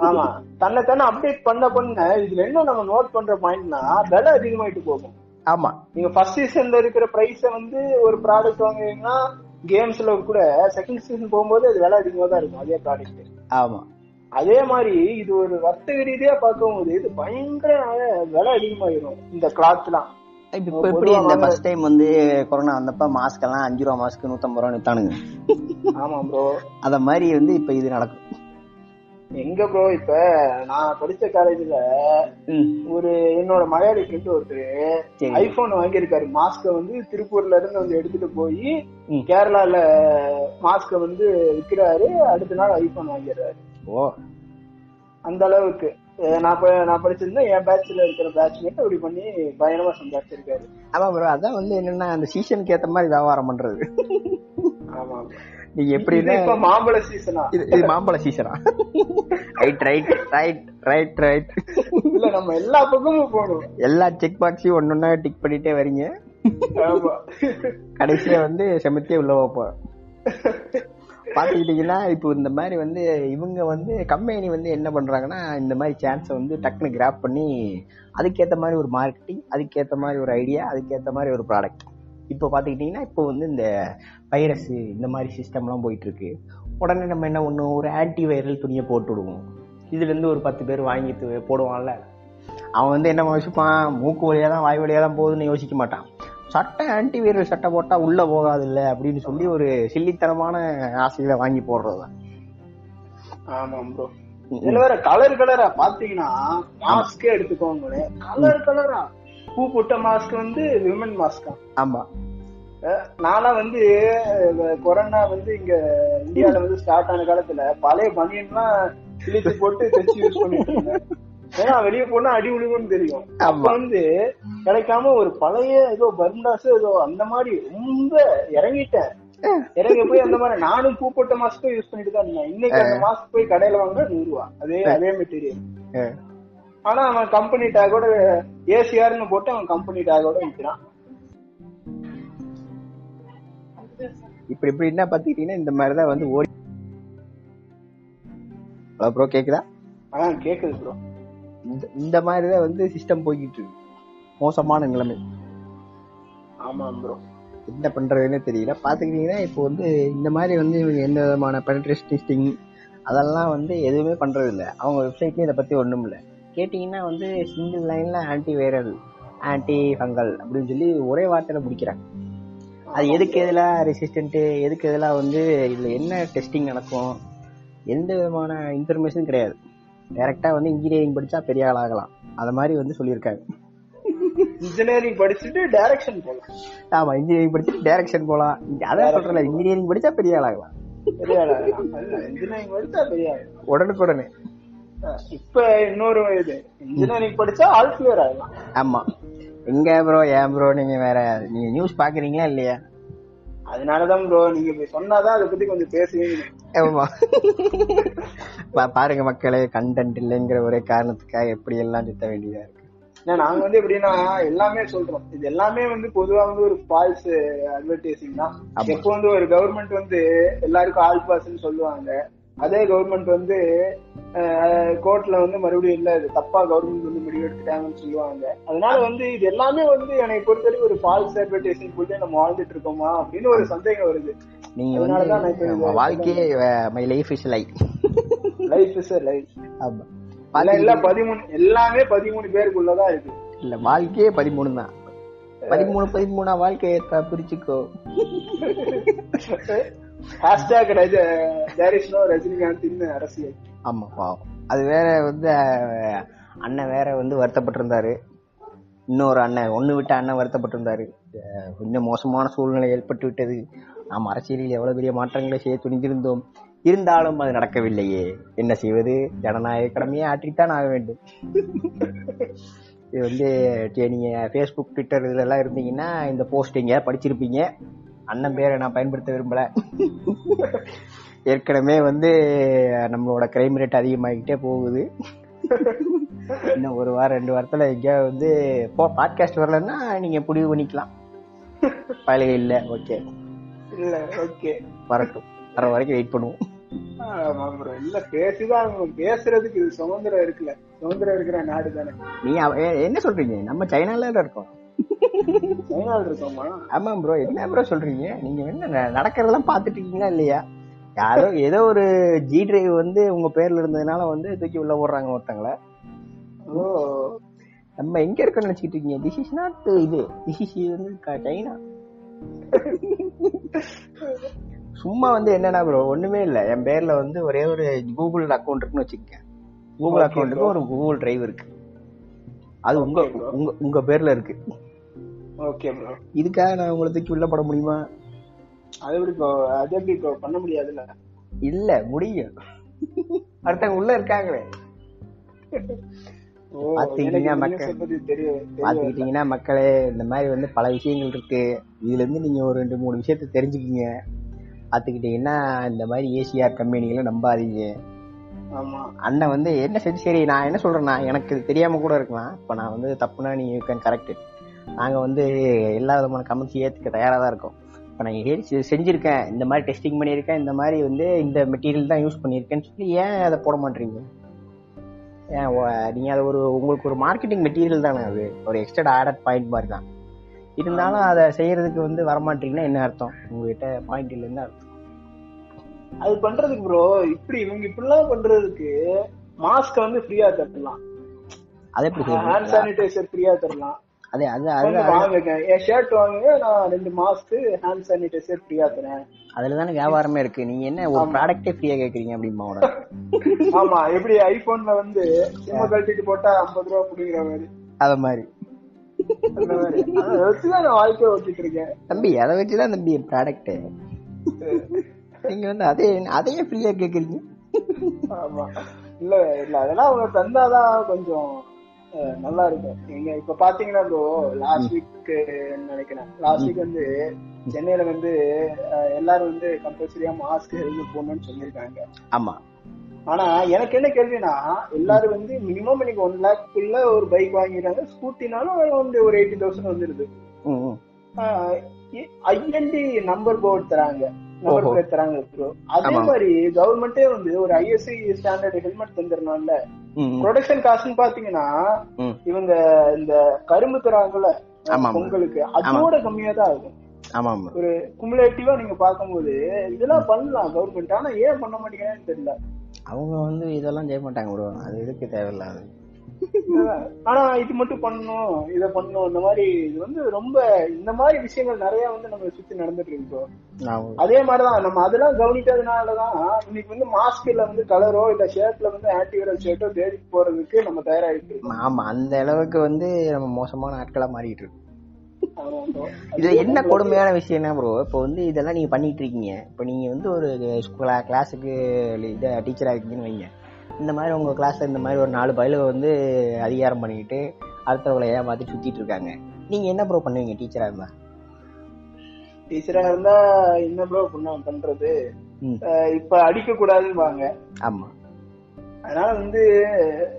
ஆமா. தன்னை தானே அப்டேட் பண்ண பண்ண இதுல என்ன நம்ம நோட் பண்ற பாயிண்ட்னா விலை அதிகமாயிட்டு போகும். ஆமா. நீங்க ஃபர்ஸ்ட் சீசன்ல இருக்கிற பிரைஸ வந்து ஒரு ப்ராடக்ட் வாங்குறீங்கன்னா கேம்ஸ்ல கூட செகண்ட் சீசன் போகும்போது அது விலை அதிகமா தான் இருக்கும் அதே ப்ராடக்ட் ஆமா. அதே மாதிரி இது ஒரு வர்த்தக ரீதியா பார்க்கும்போது இது பயங்கர விலை அதிகமாயிரும் இந்த கிளாத்லாம் இப்ப இப்ப எப்படி இந்த ஃபர்ஸ்ட் டைம் வந்து கொரோனா வந்தப்ப மாஸ்க் எல்லாம் அஞ்சு ரூபா மாஸ்க் நூத்தம்பது ரூபா வித்தானுங்க. ஆமா ப்ரோ அத மாதிரி வந்து இப்ப இது நடக்கும். எங்க ப்ரோ இப்ப? நான் படிச்ச காலேஜ்ல ஒரு என்னோட மலையாளி ஃப்ரெண்ட் ஒருத்தர். ஐபோன் வாங்கியிருக்காரு. மாஸ்க வந்து திருப்பூர்ல இருந்து வந்து எடுத்துட்டு போய். கேரளால மாஸ்க வந்து விக்கிறாரு. அடுத்த நாள் ஐபோன் வாங்கிடுறாரு. ஓ. அந்த அளவுக்கு. நான் நான் படிச்சிருந்தேன். என் பேட்ச்ல இருக்கிற பேட்ச்மேட் அப்படி பண்ணி பயங்கரமா சம்பாதிச்சிருக்காரு. ஆமா ப்ரோ அதான் வந்து என்னன்னா அந்த சீசனுக்கு ஏத்த மாதிரி வியாபாரம் பண்றது. ஆமா. நீங்க இது எப்படின்னா இப்ப மாம்பழ சீசனா இது மாம்பழ சீசனா right right right right right இல்ல நம்ம எல்லா பக்கமும் போகணும். எல்லா செக் பாக்ஸையும் ஒன்னொன்னா டிக் பண்ணிட்டே வரீங்க. ஆமா. கடைசியா வந்து செமத்தியே உள்ள வைப்போம் பாத்துக்கிட்டீங்கன்னா இப்போ இந்த மாதிரி வந்து இவங்க வந்து கம்பெனி வந்து என்ன பண்றாங்கன்னா இந்த மாதிரி சான்ஸை வந்து டக்குன்னு கிராப் பண்ணி அதுக்கேற்ற மாதிரி ஒரு மார்க்கெட்டிங் அதுக்கேற்ற மாதிரி ஒரு ஐடியா அதுக்கேற்ற மாதிரி ஒரு ப்ராடக்ட் இப்போ பார்த்துக்கிட்டிங்கன்னா இப்போ வந்து இந்த வைரஸ் இந்த மாதிரி சிஸ்டம்லாம் போயிட்டு இருக்கு உடனே நம்ம என்ன பண்ணுவோம்? ஒரு ஆன்டி வைரல் துணியை போட்டு விடுவோம். இதுலேருந்து ஒரு பத்து பேர் வாங்கிட்டு போடுவான்ல. அவன் வந்து என்ன யோசிப்பான்? மூக்கு வழியாக தான் வாய் வழியாக தான் போகுதுன்னு யோசிக்க மாட்டான். சட்டை ஆன்டி வைரல் சட்டை போட்டா உள்ள போகாது இல்ல அப்படின்னு சொல்லி ஒரு சில்லித்தனமான ஆசையில வாங்கி போடுறதுதான் ஆமாம் ப்ரோ இதுல வேற கலர் கலரா பாத்தீங்கன்னா மாஸ்கே எடுத்துக்கோங்க கலர் கலரா பூ போட்ட மாஸ்க் வந்து விமன் மாஸ்கா ஆமா. நானா வந்து கொரோனா வந்து இங்க இந்தியால வந்து ஸ்டார்ட் ஆன காலத்துல பழைய பனியன்லாம் கிழிச்சு போட்டு தைச்சு யூஸ் பண்ணிட்டு இருந்தேன். ஏன்னா வெளிய போனா அடி விழுகும்னு தெரியும். அப்ப. வந்து கிடைக்காம ஒரு பழைய ஏதோ பர்முடாஸ் ஏதோ அந்த மாதிரி ரொம்ப இறங்கிட்டேன். இறங்கி போய் அந்த மாதிரி நானும் பூ போட்ட மாஸ்க்கும் யூஸ் பண்ணிட்டு தான் இருந்தேன். இன்னைக்கு அந்த மாஸ்க் போய் கடையில வாங்கினா நூறு ரூபா. அதே அதே மெட்டீரியல். ஆனா அவன் கம்பெனி டேகோட ஏசிஆர்னு போட்டு அவன் கம்பெனி டேகோட விற்கிறான் இப்படி இப்படி என்ன பாத்துக்கிட்டீங்கன்னா இந்த மாதிரிதான் வந்து ஓடி ப்ரோ கேக்குதா? ஆனா கேக்குது ப்ரோ இந்த இந்த மாதிரிதான் வந்து சிஸ்டம் போய்கிட்டு இருக்கு. மோசமான நிலைமை. ஆமா ப்ரோ என்ன பண்றதுன்னு தெரியல. பாத்துக்கிட்டீங்கன்னா இப்போ வந்து இந்த மாதிரி வந்து இவங்க எந்த விதமான பெனட்ரேஷன் டெஸ்டிங் அதெல்லாம் வந்து எதுவுமே பண்றது இல்ல அவங்க வெப்சைட்லயும் இதை பத்தி ஒண்ணும் இல்ல. கேட்டீங்கன்னா வந்து சிங்கிள் லைன்ல ஆன்டி வைரல் ஆன்டி ஃபங்கல் அப்படின்னு சொல்லி ஒரே வார்த்தையில முடிக்கிறாங்க. அது எதுக்கு எதுல ரெசிஸ்டன்ட் எதுக்கு எதுலாம் வந்து இதுல என்ன டெஸ்டிங் நடக்கும்? எந்த விதமான இன்ஃபர்மேஷன் கிடையாது. டைரக்டா வந்து இன்ஜினியரிங் படிச்சா பெரிய ஆள் ஆகலாம். அது மாதிரி வந்து சொல்லியிருக்காங்க இன்ஜினியரிங் படிச்சுட்டு டைரக்ஷன் போலாம். ஆமா இன்ஜினியரிங் படிச்சு டைரக்ஷன் போலாம். இங்க அதான் சொல்றேன் இன்ஜினியரிங் படிச்சா பெரிய ஆள் ஆகலாம். பெரிய ஆளா இன்ஜினியரிங் படிச்சா பெரிய ஆளு. உடனுக்குடனே. இப்ப இன்னொரு இது. இன்ஜினியரிங் படிச்சா ஆல் கிளியர் ஆகலாம். ஆமா. எங்க ப்ரோ ஏன் ப்ரோ நீங்க வேற நீங்க நியூஸ் பாக்குறீங்களா இல்லையா? அதனாலதான் ப்ரோ நீங்க சொன்னாதான் அதை பத்தி கொஞ்சம் பேசுவீங்க. பாருங்க மக்களே கண்டென்ட் இல்லைங்கிற ஒரே காரணத்துக்காக எப்படி எல்லாம் சுத்த வேண்டியதா இருக்கு. ஏன்னா நாங்க வந்து எப்படின்னா எல்லாமே சொல்றோம். இது எல்லாமே வந்து பொதுவா வந்து ஒரு ஃபால்ஸ் அட்வர்டைசிங் தான். எப்போ வந்து ஒரு கவர்மெண்ட் வந்து எல்லாருக்கும் ஆல் பாஸ்ன்னு சொல்லுவாங்க அதே கவர்மெண்ட் வந்து கோர்ட்ல வந்து மறுபடியும் இல்ல இது தப்பா கவர்மெண்ட் வந்து முடிவு எடுத்துட்டாங்கன்னு சொல்லுவாங்க. அதனால வந்து இது எல்லாமே வந்து எனக்கு பொறுத்தவரைக்கும் ஒரு ஃபால்ஸ் அட்வர்டைசிங் போட்டு நம்ம வாழ்ந்துட்டு இருக்கோமா அப்படின்னு ஒரு சந்தேகம் வருது. நீங்க வந்து வாழ்க்கையே my life is life life is life ஆமா. எல்லாம் பதிமூணு எல்லாமே பதிமூணு பேருக்குள்ளதான் இருக்கு இல்ல வாழ்க்கையே பதிமூணு தான். பதிமூணு பதிமூணா வாழ்க்கையை த- பிரிச்சுக்கோ. ஹேஷ்டாக் நோ ரஜினிகாந்த் அரசியல் ஆமா பாவம் அது வேற வந்து அண்ணன் வேற வந்து வருத்தப்பட்டிருந்தாரு. இன்னொரு அண்ணன் ஒண்ணு விட்ட அண்ணன் வருத்தப்பட்டிருந்தாரு. இன்னும் மோசமான சூழ்நிலை ஏற்பட்டு விட்டது நாம் அரசியலில் எவ்வளவு பெரிய மாற்றங்களை செய்ய துணிந்திருந்தோம் இருந்தாலும் அது நடக்கவில்லையே. என்ன செய்வது? ஜனநாயக கடமையை ஆற்றித்தான் ஆக வேண்டும். இது வந்து நீங்கள் நீங்க ஃபேஸ்புக் ட்விட்டர் இதெல்லாம் இருந்தீங்கன்னா இந்த போஸ்டிங்க படிச்சிருப்பீங்க. அண்ணன் பேரை நான் பயன்படுத்த விரும்பல. ஏற்கனவே வந்து நம்மளோட கிரைம் ரேட் அதிகமாகிக்கிட்டே போகுது. இன்னும் ஒரு வாரம் ரெண்டு வாரத்தில் எங்கேயா வந்து பாட்காஸ்ட் வரலன்னா நீங்கள் முடிவு பண்ணிக்கலாம். பழக இல்லை ஓகே இல்ல ஓகே வரட்டும். வர வரைக்கும் வெயிட் பண்ணுவோம். இல்ல பேசிதான். பேசுறதுக்கு சுதந்திரம் இருக்குல்ல சுதந்திரம் இருக்கிற நாடு தானே. நீ என்ன சொல்றீங்க? நம்ம சைனால இருக்கோம். சைனால இருக்கோமா? ஆமா ப்ரோ என்ன ப்ரோ சொல்றீங்க? நீங்க என்ன நடக்கறதெல்லாம் பாத்துட்டு இருக்கீங்களா இல்லையா? யாரோ ஏதோ ஒரு ஜி டிரைவ் வந்து உங்க பேர்ல இருந்ததுனால வந்து தூக்கி உள்ள போடுறாங்க ஒருத்தங்கள. ஓ. நம்ம எங்க இருக்கோம்னு நினைச்சிட்டு இருக்கீங்க? திஸ் இஸ் நாட் இது. திஸ் இஸ் வந்து சைனா. சும்மா வந்து என்னன்னா ப்ரோ ஒண்ணுமே இல்ல. என் பேர்ல வந்து ஒரே ஒரு கூகுள் அக்கவுண்ட் இருக்குன்னு வச்சுக்கேன் கூகுள் bro. ஒரு கூகுள் டிரைவ் இருக்கு. அது உங்க. உங்க உங்க பேர்ல இருக்கு. ஓகே ப்ரோ இதுக்காக நான் உங்களை தூக்கி உள்ள போட முடியுமா? அது எப்படி bro? அது எப்படி bro? பண்ண முடியாதுல்ல? இல்ல முடியும். அடுத்தவங்க உள்ள இருக்காங்களே. பாத்துக்கிட்டீங்கன்னா மக்களே இந்த மாதிரி வந்து பல விஷயங்கள் இருக்கு. இதுல இருந்து நீங்க ஒரு ரெண்டு மூணு விஷயத்த தெரிஞ்சுக்கிங்க. பாத்துக்கிட்டீங்கன்னா இந்த மாதிரி ஏசிஆர் கம்பெனிகளை நம்பாதீங்க. அண்ணன் வந்து என்ன செஞ்சு சரி நான் என்ன சொல்றேன்னா எனக்கு தெரியாம கூட இருக்கலாம். இப்ப நான் வந்து தப்புனா நீ கேன் கரெக்ட் நாங்க வந்து எல்லா விதமான கமெண்ட்ஸ் ஏத்துக்க தயாரா தான் இருக்கோம். இப்ப நான் இது செஞ்சிருக்கேன். இந்த மாதிரி டெஸ்டிங் பண்ணியிருக்கேன். இந்த மாதிரி வந்து இந்த மெட்டீரியல் தான் யூஸ் பண்ணியிருக்கேன்னு சொல்லி ஏன் அதை போட மாட்டீங்க? ஏன் ஒ- நீங்க அது ஒரு உங்களுக்கு ஒரு மார்க்கெட்டிங் மெட்டீரியல் தானே அது. ஒரு எக்ஸ்ட்ரா ஆடட் பாயிண்ட் மாதிரி தான். இருந்தாலும் அதை செய்யறதுக்கு வந்து வரமாட்டீங்கன்னா என்ன அர்த்தம்? உங்ககிட்ட பாயிண்ட் இல்லைன்னு அர்த்தம். அது பண்றதுக்கு ப்ரோ இப்படி இவங்க இப்படிலாம் பண்றதுக்கு மாஸ்க் வந்து ஃப்ரீயா தரலாம். அதை எப்படி ஹேண்ட் சானிடைசர் ஃப்ரீயா தரலாம். அது அது என் ஷர்ட் வாங்குங்க. நான் ரெண்டு மாஸ்க்கு ஹேண்ட் சானிடைசர் ஃப்ரீயா தரேன். அதுல தானே வியாபாரமே இருக்கு. நீங்க என்ன ஒரு ப்ராடக்டே ஃப்ரீயா கேக்குறீங்க அப்படிமா ஆமா. எப்படி ஐபோன்ல வந்து சிம்ம கழட்டிட்டு போட்டா ஐம்பது ரூபா புடிங்கிற மாதிரி. அத மாதிரி. ஓட்டிட்டு இருக்கேன். தம்பி அதை வச்சுதான் தம்பி ப்ராடக்ட் நீங்க வந்து அதே அதையே ஃப்ரீயா கேக்குறீங்க? ஆமா. இல்ல இல்ல. அதெல்லாம் அவங்க தந்தாதான் கொஞ்சம் நல்லா இருக்கும் நீங்க இப்ப பாத்தீங்கன்னா ப்ரோ லாஸ்ட் வீக் நினைக்கிறேன்? லாஸ்ட் வீக் வந்து சென்னையில வந்து எல்லாரும் வந்து கம்பல்சரியா மாஸ்க் ஹெல்மெட் போடணும்னு சொல்லியிருக்காங்க. ஆமா. ஆனா எனக்கு என்ன கேள்வினா எல்லாரும் வந்து மினிமம் இன்னைக்கு ஒன் லேக்குள்ள ஒரு பைக் வாங்கிடுறாங்க ஸ்கூட்டினாலும் வந்து ஒரு எயிட்டி தௌசண்ட் வந்துருது. ஐஎன்டி நம்பர் போர்டு தராங்க. நம்பர். பிளேட் தராங்க ப்ரோ அதே. மாதிரி கவர்மெண்டே வந்து ஒரு ஐஎஸ்ஐ ஸ்டாண்டர்ட் ஹெல்மெட் ம். ப்ரொடக்ஷன் காசுன்னு பாத்தீங்கன்னா. இவங்க இந்த கரும்பு தராங்கல்ல. பொங்கலுக்கு அதோட கம்மியா தான் ஆகும் ஒரு குமுலேட்டிவா நீங்க பார்க்கும்போது இதெல்லாம் பண்ணலாம் கவர்மெண்ட் ஆனா ஏன் பண்ண மாட்டேங்கிறான்னு தெரியல. அவங்க வந்து இதெல்லாம் செய்ய மாட்டாங்க ப்ரோ அது எதுக்கு தேவையில்லாது. ஆனா இது மட்டும் பண்ணணும் இத பண்ணணும் இந்த மாதிரி இது வந்து ரொம்ப இந்த மாதிரி விஷயங்கள் நிறைய வந்து நம்ம சுத்தி நடந்துட்டு இருக்கு bro. நான் அதே மாதிரிதான் நம்ம அதெல்லாம் கவனிக்காதனாலதான் இன்னைக்கு வந்து மாஸ்க்ல வந்து கலரோ இல்ல ஷர்ட்ல வந்து ஆன்டிவைரல் ஷர்ட்டோ தேடி போறதுக்கு நம்ம தயாராகிட்டு இருக்கோம். ஆமா அந்த அளவுக்கு வந்து நம்ம மோசமான ஆட்களா மாறிட்டு இருக்கு ஆமா bro. இதுல என்ன கொடுமையான விஷயம் என்ன ப்ரோ இப்போ வந்து இதெல்லாம் நீங்க பண்ணிட்டு இருக்கீங்க. இப்போ நீங்க வந்து ஒரு கிளாஸுக்கு இதை டீச்சரா இருக்கீங்கன்னு வைங்க. இந்த மாதிரி உங்க கிளாஸ்ல இந்த மாதிரி ஒரு நாலு பயில வந்து அதிகாரம் பண்ணிக்கிட்டு அடுத்தவங்களை ஏமாத்தி சுத்திட்டு இருக்காங்க. நீங்க என்ன ப்ரோ பண்ணுவீங்க டீச்சரா இருந்தா? டீச்சரா இருந்தா என்ன ப்ரோ பண்ண பண்றது? ம். அஹ் இப்ப அடிக்க கூடாதுன்னு ஆமா. அதனால வந்து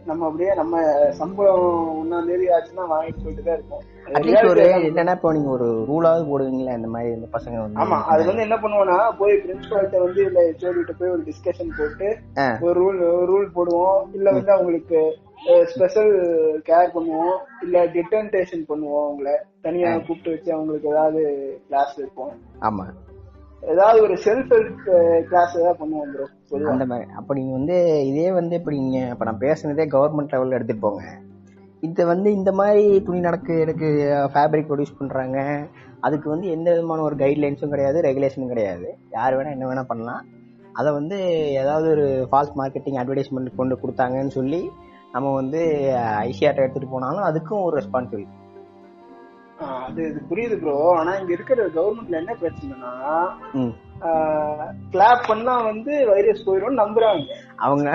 நம்ம அப்படியே நம்ம சம்பளம் ஒன்னாம் தேதி ஆச்சுன்னா வாங்கிட்டு போயிட்டு தான் இருக்கோம் அட்லீஸ்ட் ஒரு என்னன்னா இப்போ நீங்க ஒரு ரூலாவது போடுவீங்களா இந்த மாதிரி இந்த பசங்க வந்து ஆமா அது வந்து என்ன பண்ணுவோம்னா போய் பிரின்சிபால்கிட்ட வந்து இல்ல ஹெச்ஓடிட்ட போய் ஒரு டிஸ்கஷன் போட்டு. ஒரு ரூல் ரூல் போடுவோம். இல்ல வந்து அவங்களுக்கு ஸ்பெஷல் கேர் பண்ணுவோம். இல்ல டிட்டன்டேஷன் பண்ணுவோம் அவங்கள. தனியா கூப்பிட்டு வச்சு அவங்களுக்கு ஏதாவது கிளாஸ் வைப்போம். ஆமா. ஏதாவது ஒரு செல்ஃப் ஹெல்ப் கிளாஸ் ஏதாவது பண்ணுவோம் ப்ரோ அந்த மாதிரி. அப்ப நீங்க வந்து இதே வந்து இப்ப நீங்க இப்ப நான் பேசுனதே கவர்மெண்ட் லெவல்ல எடுத்துட்டு போங்க. இது வந்து இந்த மாதிரி துணி நடக்கு எனக்கு ஃபேப்ரிக் ப்ரொடியூஸ் பண்றாங்க. அதுக்கு வந்து எந்த விதமான ஒரு கைட்லைன்ஸும் கிடையாது ரெகுலேஷனும் கிடையாது. யார் வேணா என்ன வேணா பண்ணலாம். அதை வந்து ஏதாவது ஒரு ஃபால்ஸ் மார்க்கெட்டிங் அட்வர்டைஸ்மெண்ட் கொண்டு கொடுத்தாங்கன்னு சொல்லி நம்ம வந்து ஐசிஆர்ட்ட எடுத்துட்டு போனாலும் அதுக்கும் ஒரு ரெஸ்பான்சிபிலிட்டி அது இது புரியுது ப்ரோ ஆனா இங்க இருக்கிற கவர்மெண்ட்ல என்ன பிரச்சனைனா ம். கிளாப் பண்ணா வந்து வைரஸ் போயிடும் நம்புறாங்க. அவங்க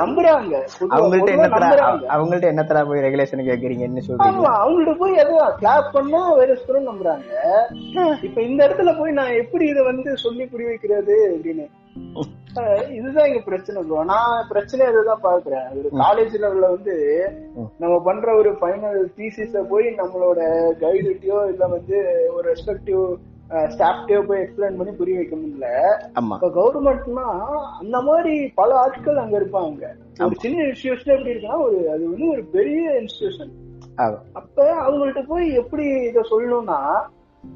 நம்புறாங்க. அவங்கள்ட்ட நம்புறாங்க. அவங்கள்ட்ட என்னத்தடா போய் ரெகுலேஷன் கேக்குறீங்கன்னு சொல்றீங்க? அவங்கள்ட்ட போய் எதுவும் கிளாப் பண்ணா வைரஸ் வரும் நம்புறாங்க. இப்ப இந்த இடத்துல போய் நான் எப்படி இதை வந்து சொல்லி புரிய வைக்கிறது அப்படின்னு? இதுதான் இங்க பிரச்சனை ப்ரோ நான் பிரச்சனை இதுதான் பாக்குறேன் ஒரு காலேஜ் லெவல்ல வந்து. நம்ம பண்ற ஒரு ஃபைனல் தீசிஸ போய் நம்மளோட கைடுட்டியோ இல்ல வந்து ஒரு ரெஸ்பெக்டிவ் ஸ்டாஃப்டயோ போய் எக்ஸ்பிளைன் பண்ணி புரிய வைக்க முடியல இப்ப கவர்மெண்ட்னா அந்த மாதிரி பல ஆட்கள் அங்க இருப்பாங்க. ஒரு சின்ன இன்ஸ்டிடியூஷன் எப்படி இருக்குன்னா ஒரு அது வந்து ஒரு பெரிய இன்ஸ்டிடியூஷன் ஆமா. அப்ப அவங்கள்ட்ட போய் எப்படி இத சொல்லணும்னா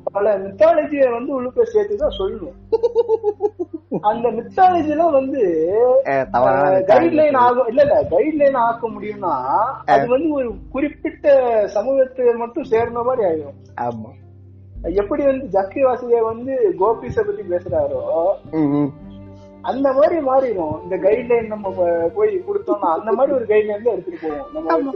பல மித்தாலஜிய வந்து உள்ளுக்க சேர்த்துதான் சொல்லணும். அந்த மித்தாலஜி எல்லாம் வந்து கைட்லைன் ஆகும் இல்ல இல்ல கைட்லைன் ஆக்க முடியும்னா அது வந்து ஒரு குறிப்பிட்ட சமூகத்தை மட்டும் சேர்ந்த மாதிரி ஆயிடும் ஆமா. எப்படி வந்து ஜக்கி வாசுதேவ் வந்து கோபிஸ பத்தி பேசுறாரோ. அந்த மாதிரி மாறிடும். இந்த கைட்லைன் நம்ம போய் கொடுத்தோம்னா அந்த மாதிரி ஒரு கைட்லைன் தான் எடுத்துட்டு போவோம். நம்ம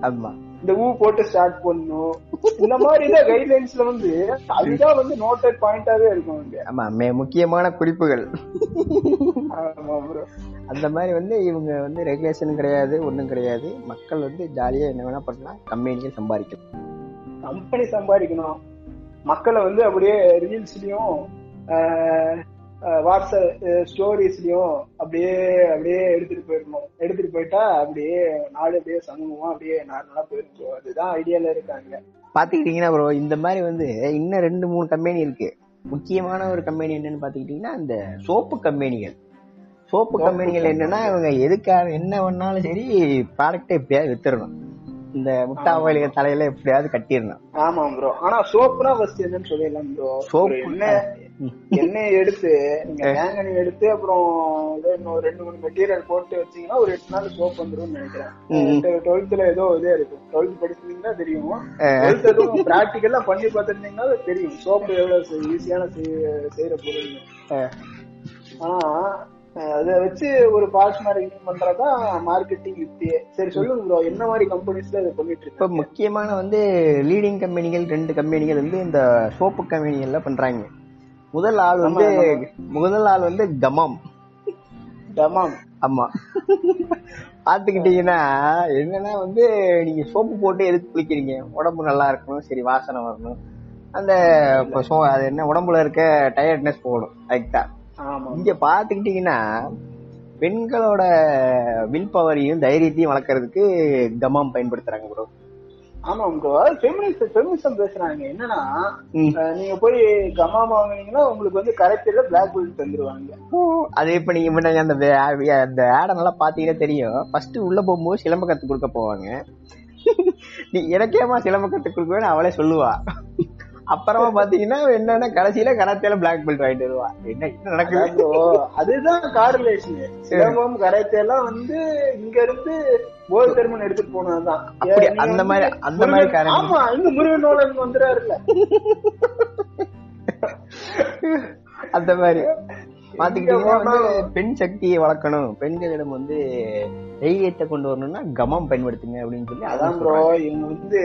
ஆமா. இந்த ஊ போட்டு ஸ்டார்ட் பண்ணும் இந்த மாதிரி தான் கைட்லைன்ஸ்ல வந்து அதுதான் வந்து நோட்டட் பாயிண்டாவே இருக்கும் இங்க. ஆமா மே- முக்கியமான குறிப்புகள். அந்த மாதிரி வந்து இவங்க வந்து ரெகுலேஷன் கிடையாது ஒண்ணும் கிடையாது. மக்கள் வந்து ஜாலியா என்ன வேணா பண்ணலாம் கம்பெனிகள் சம்பாதிக்கலாம். கம்பெனி சம்பாதிக்கணும். மக்களை வந்து அப்படியே ரீல்ஸ்லயும் வாட்ஸ்அப் ஸ்டோரிஸ்லயும் அப்படியே அப்படியே எடுத்துட்டு போயிடணும் எடுத்துட்டு போயிட்டா அப்படியே நாடு அப்படியே சமூகமா அப்படியே நார்மலா போயிருக்கும் அதுதான் ஐடியால இருக்காங்க. பாத்துக்கிட்டீங்கன்னா ப்ரோ இந்த மாதிரி வந்து இன்னும் ரெண்டு மூணு கம்பெனி இருக்கு. முக்கியமான ஒரு கம்பெனி என்னன்னு பாத்துக்கிட்டீங்கன்னா இந்த சோப்பு கம்பெனிகள் சோப்பு கம்பெனிகள் என்னன்னா இவங்க எதுக்காக என்ன பண்ணாலும் சரி ப்ராடக்டை எப்படியாவது வித்துடணும் இந்த முட்டா வயலுக்கு தலையில எப்படியாவது கட்டிடணும். ஆமா ப்ரோ ஆனா சோப்புனா ஃபர்ஸ்ட் என்னன்னு சொல்லிடலாம் ப்ரோ சோப்பு என்ன எண்ணெயை எடுத்து நீங்க தேங்காய் எடுத்து அப்புறம் இன்னும் ரெண்டு மூணு மெட்டீரியல் போட்டு வச்சீங்கன்னா ஒரு எட்டு நாள் சோப் வந்துரும்னு நினைக்கிறேன். டுவெல்த்ல ஏதோ இதே இருக்கும். டுவெல்த் படிச்சிருந்தீங்கன்னா தெரியும். டுவெல்த் எதுவும் பிராக்டிக்கலா பண்ணி பார்த்திருந்தீங்கன்னா தெரியும். சோப்பு எவ்வளவு ஈஸியான செய்யற பொருள் ஆனா அதை வச்சு ஒரு மார்க்கெட்டிங் பண்றதா மார்க்கெட்டிங் யுக்தியே சரி சொல்லுங்க ப்ரோ என்ன மாதிரி கம்பெனிஸ்ல இதை பண்ணிட்டு இப்ப இருக்கு முக்கியமான வந்து லீடிங் கம்பெனிகள் ரெண்டு கம்பெனிகள் வந்து இந்த சோப்பு கம்பெனிகள்ல பண்றாங்க. முதல் ஆள் வந்து முதல் ஆள் வந்து கமம். தமாம் ஆமா. பாத்துக்கிட்டீங்கன்னா என்னன்னா வந்து நீங்க சோப்பு போட்டு எதுக்கு குளிக்கிறீங்க? உடம்பு நல்லா இருக்கணும் சரி வாசனை வரணும். அந்த இப்ப சோ- அது என்ன உடம்புல இருக்க டயர்ட்னஸ் போகணும் ஆமா இங்க பாத்துக்கிட்டீங்கன்னா பெண்களோட வில் பவரையும் தைரியத்தையும் வளர்க்கறதுக்கு கமம் பயன்படுத்துறாங்க ப்ரோ ஆமா ப்ரோ ஃபெமினிஸ்ட் ஃபெமினிசம் பேசுறாங்க. என்னன்னா நீங்க போய் கமாமா வாங்குனீங்கன்னா உங்களுக்கு வந்து கரெக்ட்ல பிளாக் பெல்ட் தந்துருவாங்க. அது இப்ப நீங்க முன்னாடி அந்த அந்த ஆடை நல்லா பாத்தீங்கன்னா தெரியும். ஃபர்ஸ்ட் உள்ள போகும்போது சிலம்ப கத்து கொடுக்க போவாங்க. நீ எனக்கேமா சிலம்ப கத்து கொடுக்குவேன்னு அவளே சொல்லுவா. அப்புறமா பாத்தீங்கன்னா என்னன்னா கடைசியில கராத்தேல பிளாக் பெல்ட் வாங்கிட்டு வருவா. என்ன நடக்குது? அதுதான் கார்லேஷன் சிலம்பம் கராத்தே எல்லாம் வந்து இங்க இருந்து போர் தெருமன் எடுத்துட்டு போனதுதான். அந்த மாதிரி- அந்த மாதிரி முருகன்- காரணம். ஆமா இங்க முருகனோலன் வந்துறாருல்ல அந்த மாதிரி. பாத்துக்கிட்டீங்கன்னா வந்து பெண் சக்தியை வளர்க்கணும். பெண்களிடம் வந்து தைரியத்தை கொண்டு வரணும்னா கமம் பயன்படுத்துங்க அப்படின்னு சொல்லி அதான் ப்ரோ இவங்க வந்து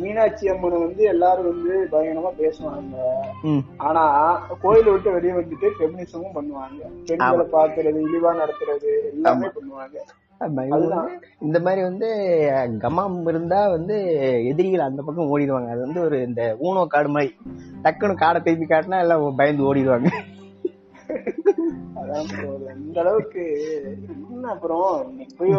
மீனாட்சி அம்மனை வந்து எல்லாரும் வந்து பயங்கரமா பேசுவாங்க. ஆனா கோயிலை விட்டு வெளியே வந்துட்டு ஃபெமினிசமும் பண்ணுவாங்க. பெண்களை பாக்குறது இழிவா நடத்துறது எல்லாமே பண்ணுவாங்க. இந்த மாதிரி வந்து கமாம் இருந்தா வந்து எதிரிகள் அந்த பக்கம் ஓடிடுவாங்க. அது வந்து ஒரு இந்த ஊனோ காடு மாதிரி டக்குன்னு காடை திருப்பி காட்டினா எல்லாம் பயந்து ஓடிடுவாங்க. இந்த அளவுக்கு என்ன அப்புறம் இன்னைக்கு போய்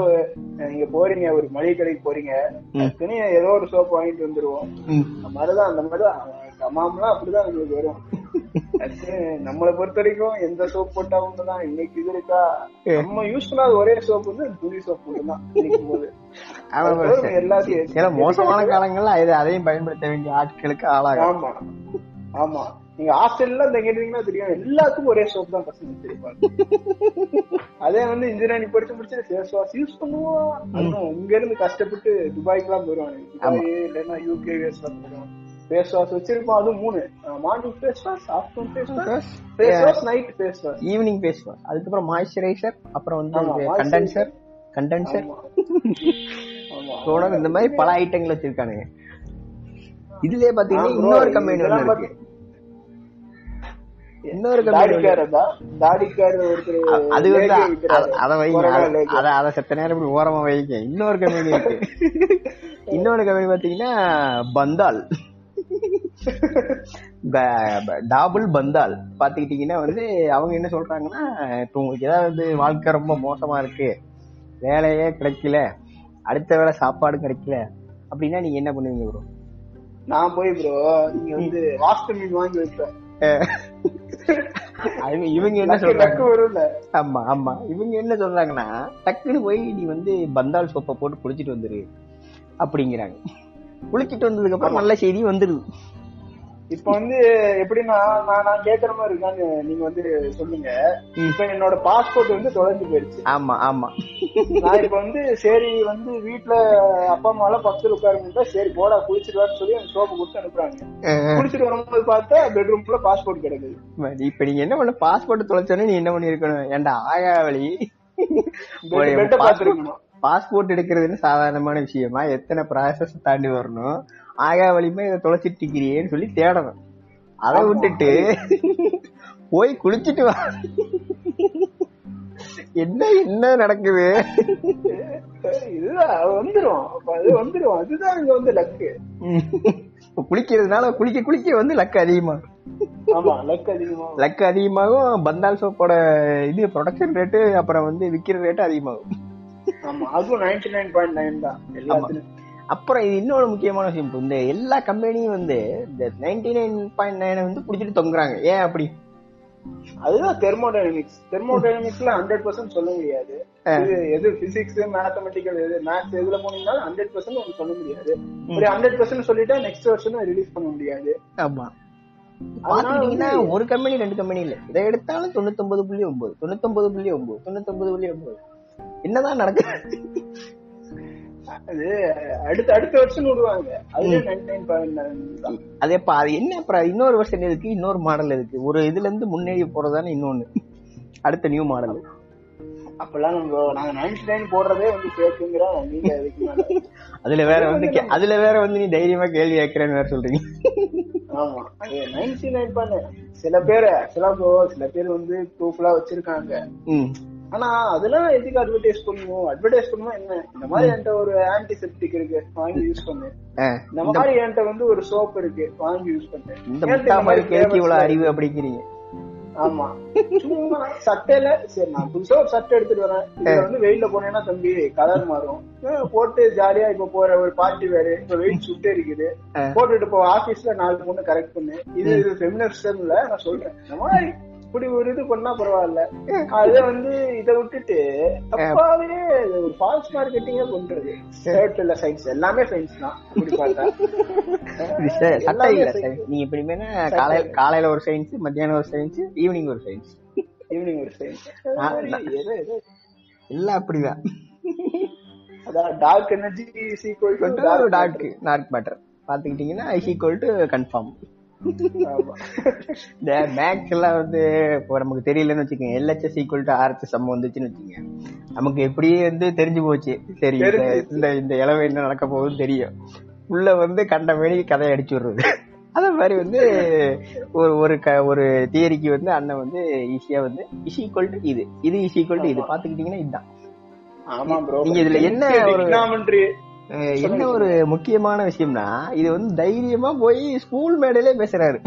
நீங்க போறீங்க ஒரு மளிகை கடைக்கு போறீங்க டக்குன்னு ஏதோ ஒரு சோப் வாங்கிட்டு வந்துருவோம். அந்த மாதிரிதான் அந்த மாதிரிதான் கமாம்லாம் அப்படிதான் உங்களுக்கு வரும். நம்மளை பொறுத்த வரைக்கும் எந்த சோப் போட்டா ஒண்ணுதான் இன்னைக்கு இது இருக்கா? நம்ம யூஸ் பண்ணாத ஒரே சோப் வந்து துணி சோப் மட்டும்தான் போது எல்லாத்தையும் மோசமான காலங்கள்ல அதையும் பயன்படுத்த வேண்டிய ஆட்களுக்கு ஆளாகும். ஆமா. ஆமா. நீங்க ஹாஸ்டல்ல இந்த கேட்டீங்கன்னா தெரியும். எல்லாத்துக்கும் ஒரே சோப் தான் பசங்க வச்சிருப்பாங்க அதே வந்து இன்ஜினியரிங் படிச்சு முடிச்சு ஃபேஸ் வாஷ் யூஸ் பண்ணுவோம். அதுவும் இங்க இருந்து கஷ்டப்பட்டு துபாய்க்கு எல்லாம் போயிருவாங்க துபாய் இல்லைன்னா யூகே வேஸ் போயிருவாங்க ஃபேஸ் வாஷ் வச்சிருப்போம் அதுவும் மூணு. Morning face wash afternoon face wash face wash night face wash evening பேசுவோம் அதுக்கப்புறம் மாய்ஸ்சரைசர் அப்புறம் வந்து. கண்டென்சர் கண்டென்சர் சோடம் இந்த மாதிரி பல ஐட்டங்கள் வச்சிருக்கானுங்க. இதுலயே பாத்தீங்கன்னா இன்னொரு கம்பெனி அது வந்து. அத- அத வைங்க. அத-. அத அத செத்த நேரம் இப்படி ஓரமா வைங்க. இன்னொரு கம்பெனி இருக்கு. இன்னொரு கம்பெனி பாத்தீங்கன்னா பந்தால். டாபுள் பந்தால். பாத்துக்கிட்டீங்கன்னா வந்து அவங்க என்ன சொல்றாங்கன்னா இப்போ உங்களுக்கு ஏதாவது வாழ்க்கை ரொம்ப மோசமா இருக்கு. வேலையே கிடைக்கல. அடுத்த வேளை சாப்பாடு கிடைக்கல. அப்படின்னா நீங்க என்ன பண்ணுவீங்க ப்ரோ நான் போய் ப்ரோ நீங்க வந்து வாஸ்து மீன் வாங்கி வைப்பேன். இவங்க என்ன சொல்றாங்க? ஆமா ஆமா. இவங்க என்ன சொல்றாங்கன்னா டக்குன்னு போய் நீ வந்து பந்தால் சோப்பை போட்டு குளிச்சிட்டு வந்துரு அப்படிங்கிறாங்க. குளிச்சிட்டு வந்ததுக்கு அப்புறம் நல்ல செய்தி வந்துருது. இப்ப வந்து எப்படின்னா நான் நான் கேக்குற மாதிரி இருக்கான்னு நீங்க வந்து சொல்லுங்க இப்ப என்னோட பாஸ்போர்ட் வந்து தொலைஞ்சு போயிருச்சு. ஆமா ஆமா. நான் இப்ப வந்து சரி வந்து வீட்டுல அப்பா அம்மா எல்லாம் பக்கத்துல உட்காருங்க சரி போடா குளிச்சிட்டு வான்னு சொல்லி எனக்கு சோப்பு கொடுத்து அனுப்புறாங்க. குளிச்சிட்டு வரும்போது பார்த்தா பெட்ரூம்குள்ள பாஸ்போர்ட் கிடக்குது. இப்ப நீங்க என்ன பண்ண பாஸ்போர்ட் தொலைச்சோன்னே நீ என்ன பண்ணிருக்கணும் ஏன்டா ஆயாவளி பாஸ்போர்ட் எடுக்கிறதுன்னு சாதாரணமான விஷயமா? எத்தனை ப்ராசஸ் தாண்டி வரணும்? ஆகா வலிமை இதை இருக்கிறியேன்னு சொல்லி தேடணும். அதை விட்டுட்டு போய் குளிச்சிட்டு வா. என்ன என்ன நடக்குது? இதுதான் வந்துரும். அது வந்துரும். அதுதான் இங்க வந்து லக்கு. குளிக்கிறதுனால குளிக்க குளிக்க வந்து லக்கு அதிகமாகும் ஆமா லக் அதிகமா லக்கு அதிகமாகும். பந்தால் சோப்போட இது ப்ரொடக்ஷன் ரேட்டு அப்புறம் வந்து விக்கிற ரேட்டு அதிகமாகும். ஆமா அதுவும் நைன்டி நைன் பாயிண்ட் நைன் தான் எல்லாத்துலயும். அப்புறம் இது இன்னொரு முக்கியமான விஷயம். இப்ப இந்த எல்லா கம்பெனியும் வந்து இந்த நைன்டி நைன் பாயிண்ட் நைனை வந்து குடிச்சிட்டு தொங்குறாங்க. ஏன் அப்படி? அதுதான் தெர்மோடைனமிக்ஸ் தெர்மோடைனமிக்ஸ்ல ஹண்ட்ரட் பர்சன்ட் சொல்ல முடியாது. இது எது பிசிக்ஸ் மேத்தமெட்டிக்கல் எது மேத்ஸ் எதுல போனீங்கன்னாலும் ஹண்ட்ரட் பர்சன்ட் உங்களுக்கு சொல்ல முடியாது. ஒரு ஹண்ட்ரட் பர்சன்ட் சொல்லிட்டா நெக்ஸ்ட் வருஷம் ரிலீஸ் பண்ண முடியாது. ஆமா. பாத்துக்கிட்டீங்கன்னா ஒரு கம்பெனி ரெண்டு கம்பெனி இல்ல. இதை எடுத்தாலும் தொண்ணூத்தொன்பது புள்ளி ஒன்பது தொண்ணூத்தொன்பது புள்ளி ஒன்பது தொண்ணூத்தொன்பது புள்ளி ஒன்பது. என்னதான் நடக்குது? அது அடுத்த அடுத்த வருஷம் விடுவாங்க. அதுல நைன் நைன் பாயிண்ட் அது என்ன அப்புறம் இன்னொரு வருஷம் எதுக்கு இன்னொரு மாடல் இருக்கு. ஒரு இதுல இருந்து முன்னேறி போறதானே இன்னொன்னு. அடுத்த நியூ மாடல் அப்பெல்லாம் நம்ம நாங்க நைன்டி நைன் போடுறதே வந்து கேக்குங்கிறோம் நீங்க அதுல வேற வந்து அதுல வேற வந்து நீ தைரியமா கேள்வி கேட்கிறேன்னு வேற சொல்றீங்க. ஆமா. அது நைன்டி நைன் பண்ணு. சில பேர் ஆக்சுவலா சில பேர் வந்து ப்ரூஃப்லாம் வச்சிருக்காங்க. ஆனா அதெல்லாம் எதுக்கு அட்வர்டைஸ் பண்ணணும் அட்வர்டைஸ் பண்ணணும் என்ன? இந்த மாதிரி என்கிட்ட ஒரு ஆன்டிசெப்டிக் இருக்கு வாங்கி யூஸ் பண்ணு. இந்த மாதிரி என்கிட்ட வந்து ஒரு சோப் இருக்கு வாங்கி யூஸ் பண்ணு. இந்த மாதிரி கேள்வி இவ்வளவு அறிவு அப்படிங்கிறீங்க. ஆமா. சும்மா சட்டையில சரி நான் புதுசா ஒரு சட்டை எடுத்துட்டு வரேன். இதுல வந்து வெயில்ல போனேன்னா தம்பி கலர் மாறும். போட்டு ஜாலியா இப்ப போற ஒரு பார்ட்டி வேறு இப்ப வெயில் சுட்டே இருக்குது. போட்டுட்டு போ ஆபீஸ்ல நாலு பொண்ணு கரெக்ட் பண்ணு. இது இது ஃபெமினிஸ்டம் இல்ல நான் சொல்றேன். இந்த மாதிரி இப்படி ஒரு இது பண்ணா பரவாயில்ல. அதே வந்து இத விட்டுட்டு தப்பாவே ஒரு ஃபால்ஸ் மார்க்கெட்டிங்க பண்றது. ஷர்ட் இல்ல சயின்ஸ் எல்லாமே சயின்ஸ் தான். அப்படி பார்த்தா. சட்டை இல்ல. நீங்க இப்படி காலையில காலையில ஒரு சயின்ஸ் மத்தியானம் ஒரு சயின்ஸ் ஈவினிங் ஒரு சயின்ஸ் ஈவினிங் ஒரு சயின்ஸ் எல்லாம் அப்படிதான். அதான் dark energy equal to dark dark matter பாத்துக்கிட்டீங்கன்னா ஈக்குவல் டு கன்ஃபார்ம் இந்த மேக்ஸ் எல்லாம் வந்து இப்போ நமக்கு தெரியலன்னு வச்சுக்கோங்க. LHS equal to RH sum வந்துச்சுன்னு வச்சுக்கோங்க. நமக்கு எப்படியே வந்து தெரிஞ்சு போச்சு. சரி இந்த-. இந்த இளவு என்ன நடக்க போகுதுன்னு தெரியும். உள்ள வந்து கண்ட மேனி கதை அடிச்சு விடுறது. அதே மாதிரி வந்து ஒரு ஒரு க ஒரு தியரிக்கு வந்து அண்ணன் வந்து ஈஸியா வந்து இஸ் ஈக்குவல் டு இது. இது இஸ் ஈக்குவல் டு இது. பாத்துக்கிட்டீங்கன்னா இதுதான். ஆமா ப்ரோ நீங்க இதுல என்ன ஒரு- என்ன ஒரு முக்கியமான விஷயம்னா இது வந்து தைரியமா போய் ஸ்கூல் மேடையிலே பேசுறாரு.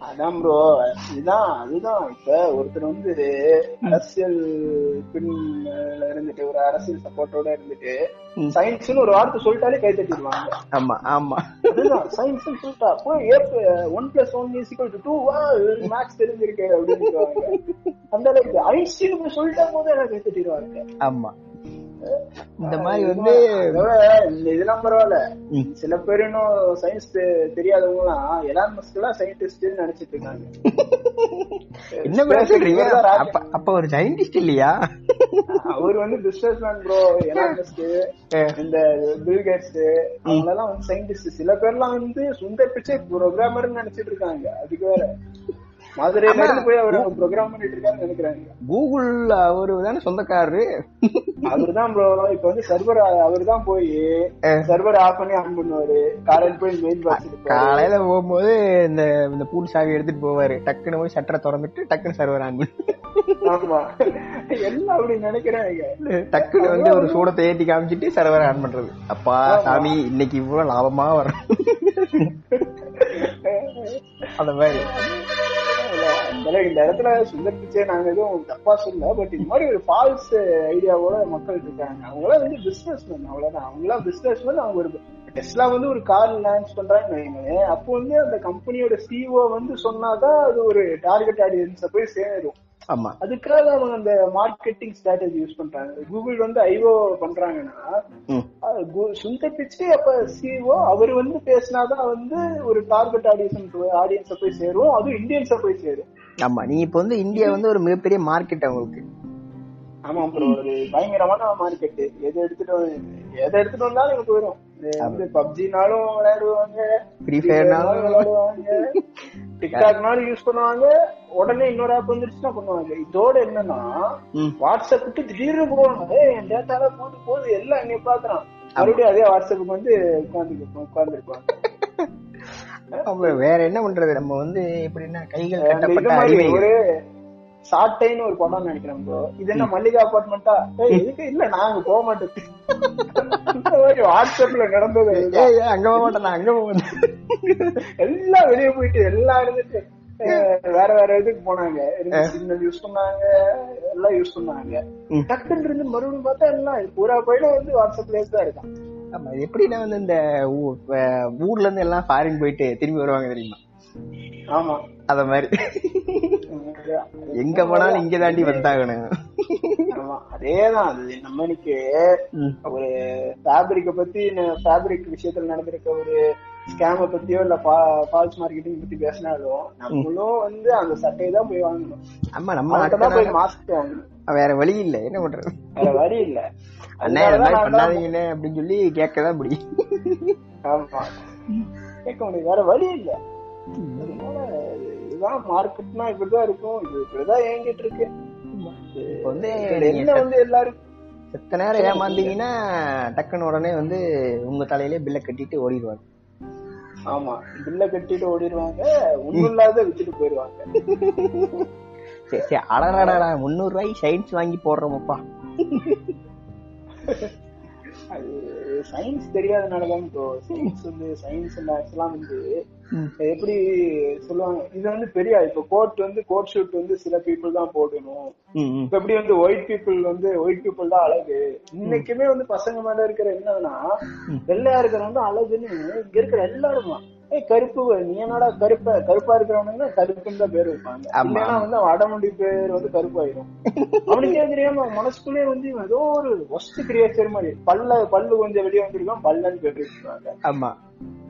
அதான் ப்ரோ இதுதான் அதுதான். இப்ப ஒருத்தர் வந்து அரசியல் பின்ல இருந்துட்டு ஒரு அரசியல் சப்போர்ட்டோட இருந்துட்டு. சயின்ஸ்னு ஒரு வார்த்தை சொல்லிட்டாலே கை தட்டிடுவாங்க. ஆமா ஆமா. அதுதான் சயின்ஸ் சொல்லிட்டா போய் one plus one is equal to maths தெரிஞ்சிருக்கு அப்படின்னு. அந்த அளவுக்கு ஐன்ஸ்டீன் சொல்லிட்டா போது எனக்கு கை தட்டிடுவாங்க. ஆமா. இந்த மாதிரி வந்து இதெல்லாம் பரவாயில்ல. சில பேர் இன்னும் சயின்ஸ் தெரியாதவங்க எல்லாம் எலான் மஸ்க் எல்லாம் சயின்டிஸ்ட் நினைச்சிட்டு இருக்காங்க. என்ன அப்ப ஒரு சயின்டிஸ்ட் இல்லையா? அவர் வந்து business man bro Elon Musk இந்த பில் கேட்ஸ் அவங்க எல்லாம் வந்து சயின்டிஸ்ட் சில பேர்லாம் வந்து சுந்தர் பிச்சை ப்ரோக்ராமர் நினைச்சிட்டு இருக்காங்க. அதுக்கு வேற. மதுரையில இருந்து போய் அவர் ப்ரோக்ராம் பண்ணிட்டு இருக்காருன்னு கூகுள் அவரு தானே சொந்தக்காரரு? அவர்தான் ப்ரோ இப்ப வந்து சர்வர் அவர்தான் போய் சர்வர் ஆஃப் பண்ணி ஆன் பண்ணுவாரு. காலையில போய் மெயில் பாக்ஸ் காலையில போகும்போது இந்த இந்த பூல் சாவி எடுத்துட்டு போவாரு. டக்குன்னு போய் சட்டரை திறந்துட்டு டக்குன்னு சர்வர் ஆன் பண்ணி. ஆமா. எல்லாம் அப்படி நினைக்கிறாங்க. டக்குன்னு வந்து ஒரு சூடத்தை ஏத்தி காமிச்சிட்டு சர்வர் ஆன் பண்றது. அப்பா சாமி இன்னைக்கு இவ்வளவு லாபமா வரும். அந்த மாதிரி. இந்த இடத்துல சுந்தர் பிச்சை நாங்க எதுவும் தப்பா சொல்ல பட் இந்த மாதிரி ஒரு ஃபால்ஸ் ஐடியாவோட மக்கள் இருக்காங்க. அவங்களாம் வந்து பிசினஸ் மேன் அவ்வளவுதான். அவங்களாம் பிசினஸ் மேன் அவங்க ஒரு டெஸ்லா வந்து ஒரு கார் லான்ச் பண்றாங்கன்னு வைங்களேன். அப்போ வந்து அந்த கம்பெனியோட சிஓ வந்து சொன்னாதான் அது ஒரு டார்கெட் ஆடியன்ஸ போய் சேரும். ஆமா. அதுக்காக அவங்க அந்த மார்க்கெட்டிங் ஸ்ட்ராட்டஜி யூஸ் பண்றாங்க. கூகுள் வந்து ஐஓ பண்றாங்கன்னா சுந்தர் பிச்சை அப்ப சிஓ அவர் வந்து பேசினாதான் வந்து ஒரு டார்கெட் ஆடியன்ஸ் ஆடியன்ஸ போய் சேரும். அதுவும் இந்தியன்ஸ போய் சேரும். ஆமா நீ இப்ப வந்து இந்தியா வந்து ஒரு மிகப்பெரிய மார்க்கெட் அவங்களுக்கு. ஆமா ப்ரோ ஒரு பயங்கரமான மார்க்கெட் எது எடுத்துட்டு எதை எடுத்துட்டு வந்தாலும் எனக்கு வரும். பப்ஜினாலும் விளையாடுவாங்க ஃப்ரீ ஃபயர்னாலும் விளையாடுவாங்க. டிக்டாக்னாலும் யூஸ் பண்ணுவாங்க உடனே இன்னொரு ஆப் வந்துருச்சுன்னா பண்ணுவாங்க. இதோட என்னன்னா ம். வாட்ஸ்அப் விட்டு திடீர்னு போவாங்க என் டேட்டால போது போது எல்லாம் என்னைய பாக்குறான் மறுபடியும் அதே வாட்ஸ்அப்புக்கு வந்து உட்கார்ந்து உட்கார்ந்துருப்பாங்க. அவங்க வேற என்ன பண்றது? நம்ம வந்து எப்படின்னா கைகள் கட்டப்பட்ட சாட்டைன்னு ஒரு படம் நினைக்கிறேன் ப்ரோ இது என்ன மல்லிகா அபார்ட்மெண்டா இதுக்கு இல்ல நாங்க போக மாட்டோம். வாட்ஸ்அப்ல நடந்தது அங்க போக மாட்டேன் நான் அங்க போக மாட்டேன் எல்லாம் வெளியே போயிட்டு எல்லாம் இருந்துட்டு வேற வேற இதுக்கு போனாங்க. யூஸ் பண்ணாங்க எல்லாம் யூஸ் பண்ணாங்க. டக்குன்னு இருந்து மறுபடியும் பார்த்தா எல்லாம் பூரா பயில வந்து வாட்ஸ்அப்ல தான் இருக்கான். ஆமா எப்படின்னா வந்து இந்த ஊர்ல இருந்து எல்லாம் ஃபாரின் போயிட்டு திரும்பி வருவாங்க தெரியுமா? ஆமா. அத மாதிரி. எங்க போனாலும் இங்க தாண்டி வந்தாகணும். அதேதான். அது நம்ம இன்னைக்கு. ஒரு ஃபேப்ரிக்க பத்தி ஃபேப்ரிக் விஷயத்துல நடந்திருக்க ஒரு ஸ்கேம பத்தியோ இல்ல ஃபால்ஸ் மார்க்கெட்டிங் பத்தி பேசினாலும் நம்மளும் வந்து அந்த சட்டையை தான் போய் வாங்கணும். ஆமா நம்ம தான் போய் மாஸ்க் வாங்கணும். வேற வழி இல்ல. என்ன பண்றது? வேற வழி இல்ல. அண்ணா இந்த மாதிரி பண்ணாதீங்கன்னு அப்படின்னு சொல்லி கேட்கதான் முடியும் ஆமா. கேட்க முடியும் வேற வழி இல்ல. அதனால இதுதான் மார்க்கெட்னா இப்படிதான் இருக்கும். இது இப்படிதான் இயங்கிட்டு இருக்கு. வந்து என்ன வந்து எல்லாரும் செத்த நேரம் ஏமாந்தீங்கன்னா டக்குன்னு உடனே வந்து உங்க தலையிலே பில்ல கட்டிட்டு ஓடிடுவாங்க. ஆமா. பில்ல கட்டிட்டு ஓடிடுவாங்க. ஒண்ணும் இல்லாத வித்துட்டு போயிருவாங்க சரி சரி அடடா முந்நூறு ரூபாய்க்கு சயின்ஸ் வாங்கி போடுறோமப்பா. அது சயின்ஸ் தெரியாதனாலதான் இப்போ சயின்ஸ் வந்து சயின்ஸ் எல்லாம் வந்து. எப்படி சொல்லுவாங்க இது வந்து பெரிய இப்ப கோட் வந்து கோட் ஷூட் வந்து சில பீப்புள் தான் போடணும். இப்ப எப்படி வந்து ஒயிட் பீப்புள் வந்து ஒயிட் பீப்புள் தான் அழகு. இன்னைக்குமே வந்து பசங்க மேல இருக்கிற என்னன்னா வெள்ளையா இருக்கிறவங்க அழகுன்னு இங்க இருக்கிற எல்லாரும் தான் ஏய் கருப்பு நீ என்னடா கருப்பா கருப்பா இருக்கிறவனுங்க கருப்புன்னு தான் பேர் வைப்பாங்க. இல்லைன்னா வந்து அடமுடி பேர் வந்து கருப்பாயிரும். அவனுக்கே தெரியாம மனசுக்குள்ளே வந்து ஏதோ ஒரு ஒஸ்ட் கிரியேச்சர் மாதிரி பல்ல பல்லு கொஞ்சம் வெளியே வந்திருக்கான் பல்லன்னு பேர் வச்சிருக்காங்க ஆமா.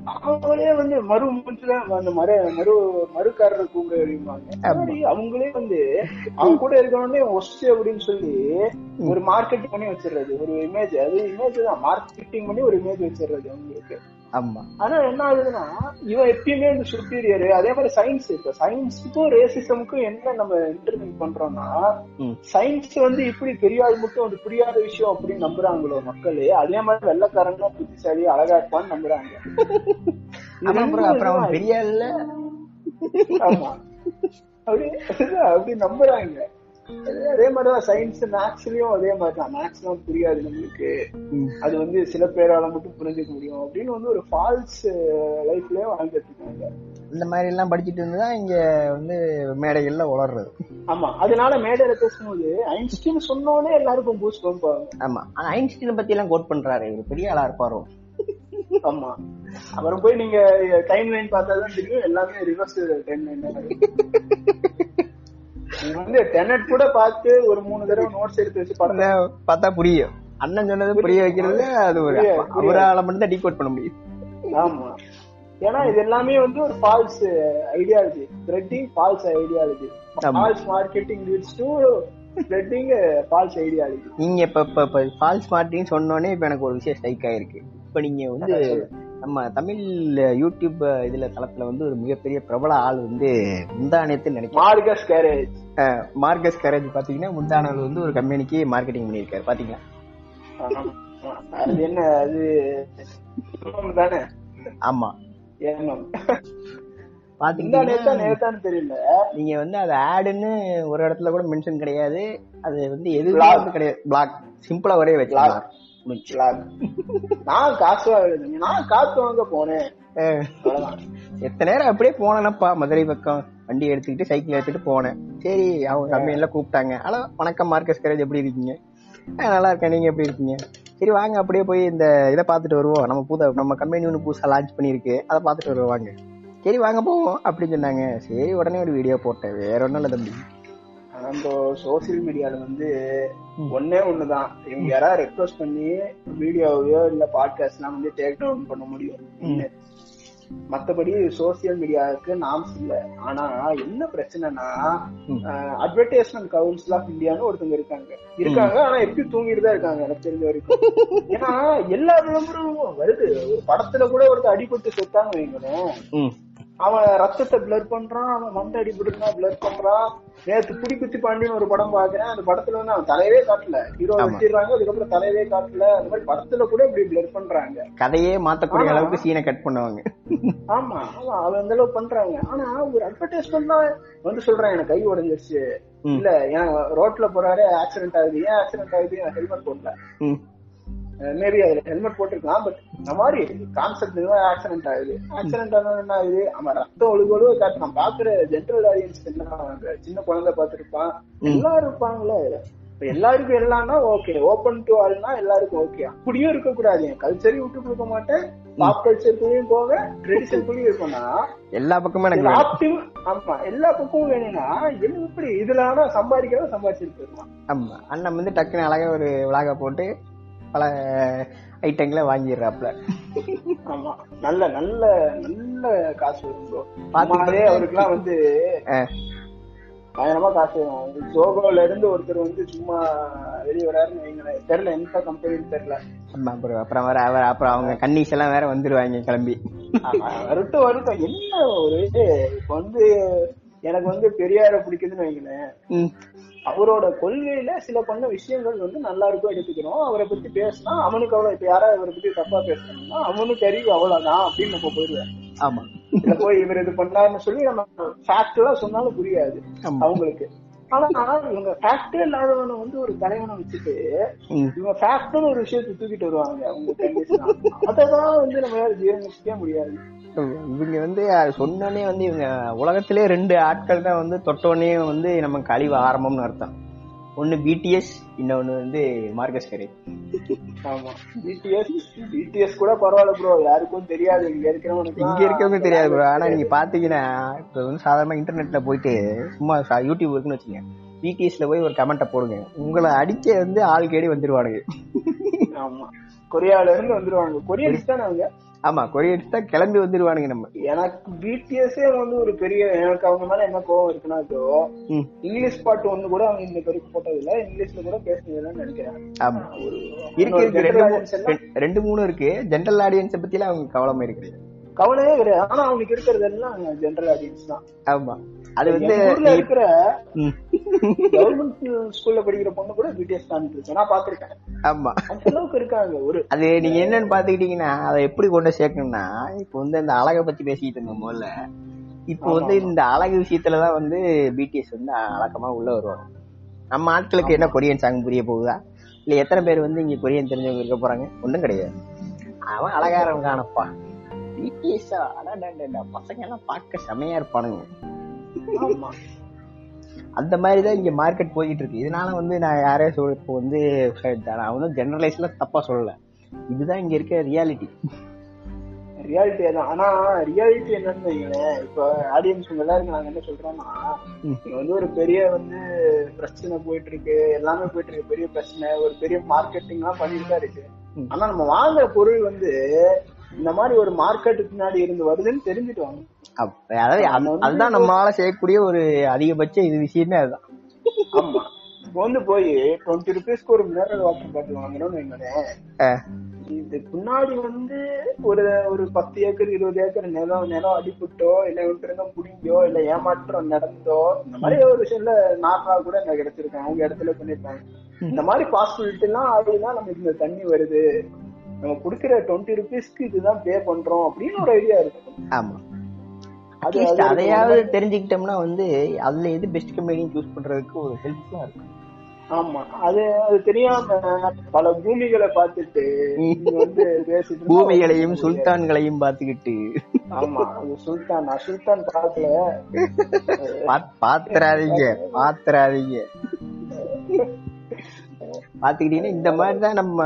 அவங்களே வந்து மறு மூச்சுல அந்த மர மறு மறுக்காரரை கூப்பிட மாதிரி அவங்களே வந்து அவங்க கூட இருக்கவனே ஒஸ்ட் அப்படின்னு சொல்லி ஒரு மார்க்கெட் பண்ணி வச்சிடுறது. ஒரு இமேஜ் அது இமேஜ் தான். மார்க்கெட்டிங் பண்ணி ஒரு இமேஜ் வச்சிடுறது அவங்களுக்கு. ஆமா. ஆனா என்ன ஆகுதுன்னா இவன் எப்பயுமே இந்த சுப்பீரியர் அதே மாதிரி சயின்ஸ் இப்ப சயின்ஸுக்கும் ரேசிசமுக்கும் என்ன நம்ம இன்டர்வியூ பண்றோம்னா. சயின்ஸ் வந்து இப்படி பெரிய ஆள் மட்டும் ஒரு புரியாத விஷயம் அப்படின்னு நம்புறாங்களோ மக்களே அதே மாதிரி வெள்ளக்காரங்க புத்திசாலி அழகா இருப்பான்னு நம்புறாங்க அப்புறம் அவன். பெரிய இல்ல ஆமா. அப்படி அப்படி நம்புறாங்க. அதே- மாதிரிதான் சயின்ஸ் மேக்ஸ்லயும் அதே மாதிரிதான். மேக்ஸ் எல்லாம் புரியாது நம்மளுக்கு. அது வந்து சில பேரால மட்டும் புரிஞ்சுக்க முடியும். அப்படின்னு வந்து ஒரு ஃபால்ஸ் லைஃப்லயே வாழ்ந்துட்டு இருக்காங்க இந்த மாதிரி எல்லாம் படிச்சுட்டு இருந்துதான் இங்க வந்து மேடைகள்ல உளர்றது. ஆமா அதனால மேடையில பேசும்போது ஐன்ஸ்டீன் சொன்னோடனே எல்லாருக்கும் பூஸ்ட் பண்ணுவாங்க ஆமா ஆனா ஐன்ஸ்டீன் பத்தி எல்லாம் கோட் பண்றாரு. இவர் பெரிய ஆளா இருப்பாரோ? ஆமா. அப்புறம் போய் நீங்க டைம் லைன் பார்த்தாதான் தெரியும். எல்லாமே ரிவர்ஸ் டைம் லைன் வந்து டெனட் கூட பார்த்து ஒரு மூணு தடவை நோட்ஸ் எடுத்து வச்சு அதான் பார்த்தா. புரியும். அண்ணன் சொன்னது புரிய வைக்கிறது அது ஒரு. அவரால மட்டும் தான் டீகோட் பண்ண முடியும். ஆமா. ஏன்னா இது எல்லாமே வந்து ஒரு false ideology spreading false ideology. False marketing leads to spreading false ideology நீங்க இப்ப இப்ப ஃபால்ஸ் மார்ட்டின்னு சொன்னோடனே இப்ப எனக்கு ஒரு விஷயம் ஸ்ட்ரைக் ஆயிருக்கு. இப்ப நீங்க வந்து நம்ம தமிழ் யூடியூப் இதுல தளத்துல வந்து ஒரு மிகப்பெரிய பிரபல ஆள் வந்து முந்தானத்து நினைக்கிறேன் மார்கஸ் கேரேஜ். மார்கஸ் கரேஜ் பாத்தீங்கன்னா முந்தானல் வந்து ஒரு கம்பெனிக்கு மார்க்கெட்டிங் பண்ணியிருக்காரு. பாத்தீங்களா? அது என்ன அது தானே? ஆமா. பாத்தீங்கன்னா தெரியல. நீங்க வந்து அது ஆடுன்னு ஒரு இடத்துல கூட மென்ஷன் கிடையாது. அது வந்து எதுவுமே கிடையாது. பிளாக் சிம்பிளா ஒரே வச்சுக்கலாம் முடிஞ்சு vlog. நான் காசு வாங்க நான் காசு வாங்க போனேன். அவ்வளவுதான். எத்தனை நேரம் அப்படியே போனேனப்பா மதுரை பக்கம். வண்டி எடுத்துக்கிட்டு சைக்கிள் எடுத்துட்டு போனேன். சரி அவங்க கம்பெனில கூப்பிட்டாங்க. ஹலோ வணக்கம் மார்க்கஸ் கரேஜ். எப்படி இருக்கீங்க? "ஆ, நல்லா இருக்கேன். நீங்க எப்படி இருக்கீங்க? சரி வாங்க அப்படியே போய் இந்த இதை பார்த்துட்டு வருவோம். நம்ம புத நம்ம கம்பெனி ஒன்று புதுசாக லான்ச் பண்ணியிருக்கு. அதை பார்த்துட்டு வருவோம் வாங்க. சரி வாங்க போவோம் அப்படின்னு சொன்னாங்க. சரி உடனே ஒரு வீடியோ போட்டேன். வேற ஒன்றும் இல்லை தம்பி. அந்த சோசியல் மீடியால வந்து ஒன்னே ஒண்ணுதான். இவங்க யாராவது ரெக்வஸ்ட் பண்ணி வீடியோவையோ இல்ல பாட்காஸ்ட் எல்லாம் வந்து டேக் டவுன் பண்ண முடியும். மத்தபடி சோசியல் மீடியாவுக்கு நாம்ஸ் இல்ல. ஆனா என்ன பிரச்சனைனா. அட்வர்டைஸ்மெண்ட் கவுன்சில் ஆஃப் இந்தியான்னு ஒருத்தவங்க இருக்காங்க. இருக்காங்க ஆனா எப்படி தூங்கிட்டு தான் இருக்காங்க எனக்கு தெரிஞ்ச வரைக்கும். ஏன்னா எல்லா விளம்பரமும் வருது. ஒரு படத்துல கூட ஒருத்தர் அடிபட்டு செத்தாங்க வைங்களேன். அவன் ரத்தத்தை பிளர் பண்றான் அவன் மண்டை அடிபட்டுனா பிளர் பண்றான். நேத்து புடி குத்தி பாண்டின்னு ஒரு படம் பாக்குறேன் அந்த படத்துல வந்து அவன் தலையவே காட்டல. ஹீரோ. வச்சிடுறாங்க அதுக்கப்புறம் தலையவே காட்டல. அந்த மாதிரி படத்துல கூட இப்படி பிளர் பண்றாங்க. கதையே மாத்தக்கூடிய. அளவுக்கு சீனை கட் பண்ணுவாங்க. ஆமா ஆமா அவன் அந்த அளவுக்கு பண்றாங்க. ஆனா ஒரு அட்வர்டைஸ்மெண்ட் தான் வந்து சொல்றான் எனக்கு கை உடஞ்சிருச்சு. இல்ல ஏன் ரோட்ல போறாரு ஆக்சிடென்ட் ஆகுது. ஏன் ஆக்சிடென்ட் ஆகுது? ஹெல்மெட் போடல. மேபி அதுல ஹெல்மெட் போட்டிருக்கலாம் பட் இந்த மாதிரி கான்செப்ட் ஆக்சிடென்ட் ஆகுது. ஆக்சிடென்ட் ஆனது என்ன ஆகுது? அவன் ரத்தம் ஒழுகொழுவ காட்டு நான் பாக்குற ஜென்ரல் ஆடியன்ஸ் என்ன? சின்ன குழந்தை பார்த்திருப்பான். எல்லாரும் இருப்பாங்களே இப்ப எல்லாருக்கும் எல்லாம்னா ஓகே ஓபன் டு ஆல்னா எல்லாருக்கும் ஓகே அப்படியும் இருக்க கூடாது என் கல்ச்சரையும் விட்டு கொடுக்க மாட்டேன். பாப் கல்ச்சருக்குள்ளயும் போக ட்ரெடிஷனுக்குள்ளயும் இருக்கணும்னா எல்லா பக்கமும் எனக்கு. ஆப்டிவ் ஆமா. எல்லா பக்கமும் வேணும்னா என்ன இப்படி? இதுல ஆனா சம்பாதிக்கிறத சம்பாதிச்சிட்டு போயிருவான் ஆமா. அண்ணன் வந்து டக்குன்னு அழகா ஒரு விளாக போட்டு பல ஐட்டங்களை வாங்கிடுறாப்ல ஆமா. நல்ல நல்ல நல்ல காசு வரும் பாத்துக்கிட்டே அவருக்குலாம் வந்து பயங்கரமா காசு வரும். ஜோகோல இருந்து ஒருத்தர் வந்து சும்மா வெளியே வராருன்னு தெரியல எந்த கம்பெனின்னு தெரியல. ஆமா அப்புறம் அப்புறம் வர அவர் அப்புறம் அவங்க கன்னிஸ் எல்லாம் வேற வந்துருவாங்க கிளம்பி. வரட்டும் வரட்டும். என்ன ஒரு இப்ப வந்து எனக்கு வந்து பெரியார பிடிக்குதுன்னு வைங்களேன். அவரோட கொள்கையில சில பண்ண விஷயங்கள் வந்து நல்லா இருக்கும் எடுத்துக்கிறோம். அவரை பத்தி பேசினா அவனுக்கு அவ்வளவு இப்ப யாராவது அவரை பத்தி தப்பா பேசணும்னா அவனுக்கு அறிவு அவ்வளவுதான் அப்படின்னு நம்ம போயிடுவேன் ஆமா. போய் இவர் இது பண்ணாருன்னு சொல்லி நம்ம ஃபேக்ட் எல்லாம் சொன்னாலும் புரியாது. அவங்களுக்கு. ஆனா இவங்க ஃபேக்டே இல்லாதவனை வந்து ஒரு தலைவனை வச்சுட்டு. இவங்க ஃபேக்ட்னு ஒரு விஷயத்தை தூக்கிட்டு வருவாங்க. அவங்க அததான் வந்து நம்மளால ஜீரணிக்கவே முடியாது. இவங்க வந்து சொன்னோடனே வந்து இவங்க உலகத்திலே ரெண்டு ஆட்கள் தான் வந்து தொட்டோடனே வந்து நமக்கு அழிவு ஆரம்பம்னு அர்த்தம். ஒன்னு பிடிஎஸ் இன்னொன்னு வந்து மார்கஸ் கரே ஆமா பிடிஎஸ் பிடிஎஸ் கூட பரவாயில்ல ப்ரோ யாருக்கும் தெரியாது. இங்க இருக்கிறவனுக்கு இங்க இருக்கவங்க தெரியாது bro. ஆனா நீங்க பாத்தீங்கன்னா இப்ப வந்து சாதாரண இன்டர்நெட்ல போயிட்டு சும்மா யூடியூப் இருக்குன்னு வச்சுங்க பிடிஎஸ்ல போய் ஒரு கமெண்ட்டை போடுங்க. உங்களை அடிக்க வந்து ஆள் கேடி வந்துருவானுங்க. ஆமா. கொரியால இருந்து வந்துருவாங்க தானே அவங்க? ஆமா கொரியன்ஸ் தான் கிளம்பி வந்துருவானுங்க நம்ம. எனக்கு பிடிஎஸ்ஸே வந்து ஒரு பெரிய எனக்கு அவங்க மேல என்ன கோவம் இருக்குன்னா இப்போ இங்கிலீஷ் பாட்டு ஒண்ணு கூட அவங்க இந்த வரைக்கும் போட்டது இல்ல இங்கிலீஷ்ல கூட பேசுனதுன்னு நினைக்கிறேன். ஆமா. ஒரு இருக்கு இருக்கு ரெண்டு மூணு இருக்கு. ஜென்ரல் ஆடியன்ஸை பத்திலாம் அவங்க கவலைமா இருக்கு கவலையே கிடையாது. ஆனா அவனுக்கு இருக்கிறது எல்லாம் ஜெனரல் ஆடியன்ஸ் தான். ஆமா. அது வந்து இருக்கிற. கவர்மெண்ட் ஸ்கூல்ல படிக்கிற பொண்ணு கூட பிடிஎஸ் தான் நான் பாத்திருக்கேன் ஆமா. அந்த அளவுக்கு இருக்காங்க ஒரு அது நீங்க என்னன்னு பாத்துக்கிட்டீங்கன்னா அதை எப்படி கொண்டு சேர்க்கணும்னா இப்போ வந்து இந்த அழகை பத்தி பேசிக்கிட்டு இருந்தோம் முதல்ல இப்போ வந்து இந்த அழகு விஷயத்துலதான் வந்து பிடிஎஸ் வந்து அழகமா உள்ள வருவாங்க. நம்ம ஆட்களுக்கு என்ன கொரியன் சாங் புரிய போகுதா? இல்ல எத்தனை பேர் வந்து இங்க கொரியன் தெரிஞ்சவங்க இருக்க போறாங்க? ஒண்ணும் கிடையாது. அவன் அழகாரவன் காணப்பா பிடிஎஸ் பசங்க எல்லாம் பார்க்க செமையா இருப்பானுங்க. அந்த மாதிரி தான் இங்க மார்க்கெட் போயிட்டு இருக்கு இதனால வந்து நான் யாரே சொல் இப்போ வந்து நான் வந்து ஜெனரலைஸ்ல தப்பா சொல்லல. இதுதான் இங்க இருக்க ரியாலிட்டி ரியாலிட்டி தான் ஆனா ரியாலிட்டி என்னன்னு வைங்களேன். இப்ப ஆடியன்ஸ் எல்லாருக்கும் நாங்க என்ன சொல்றோம்னா வந்து ஒரு பெரிய வந்து பிரச்சனை போயிட்டு இருக்கு எல்லாமே போயிட்டு இருக்கு பெரிய பிரச்சனை. ஒரு பெரிய மார்க்கெட்டிங் எல்லாம் பண்ணிட்டு தான் இருக்கு. ஆனா நம்ம வாங்குற பொருள் வந்து இந்த மாதிரி ஒரு மார்க்கெட்டுக்கு பின்னாடி இருந்து வருதுன்னு தெரிஞ்சுட்டு அதாவது அது- அதுதான் நம்மளால செய்யக்கூடிய ஒரு அதிகபட்ச இது விஷயமே அதுதான். ஆமா. இப்போ வந்து போய் டுவெண்ட்டி ருபீஸ்க்கு ஒரு மினரல் வாட்டர் பாட்டில் வாங்குறோம்னு வைங்களேன் இது முன்னாடி வந்து ஒரு ஒரு பத்து ஏக்கர் இருபது ஏக்கர் நிலம் நிலம் அடிபட்டோ இல்ல விட்டுருங்க புடிங்கோ இல்ல ஏமாற்றம் நடந்தோ இந்த மாதிரி ஒரு விஷயம்ல நார்மலா கூட எனக்கு கிடைச்சிருக்கேன். அவங்க இடத்துல பண்ணிருக்காங்க. இந்த மாதிரி பாசிபிலிட்டி எல்லாம் ஆகிதான் நமக்கு இந்த தண்ணி வருது. நம்ம குடுக்கிற டுவெண்ட்டி ருபீஸ்க்கு இதுதான் பே பண்றோம் அப்படின்னு ஒரு ஐடியா இருக்கு. ஆமா. அதையாவது தெரிஞ்சுக்கிட்டோம்னா வந்து அதுல எது பெஸ்ட் கம்பெனி சூஸ் பண்றதுக்கு ஒரு ஹெல்ப்ஃபுல்லா இருக்கும். ஆமா. அது அது தெரியாம பல பூமிகளை பார்த்துட்டு வந்து பேசிட்டு பூமிகளையும். சுல்தான்களையும் பாத்துக்கிட்டு ஆமா. அது சுல்தான் நான் சுல்தான் பார்க்கல. பாத்- பாத்துறாதீங்க பாத்துறாதீங்க. பாத்துக்கிட்டீங்கன்னா இந்த மாதிரி தான் நம்ம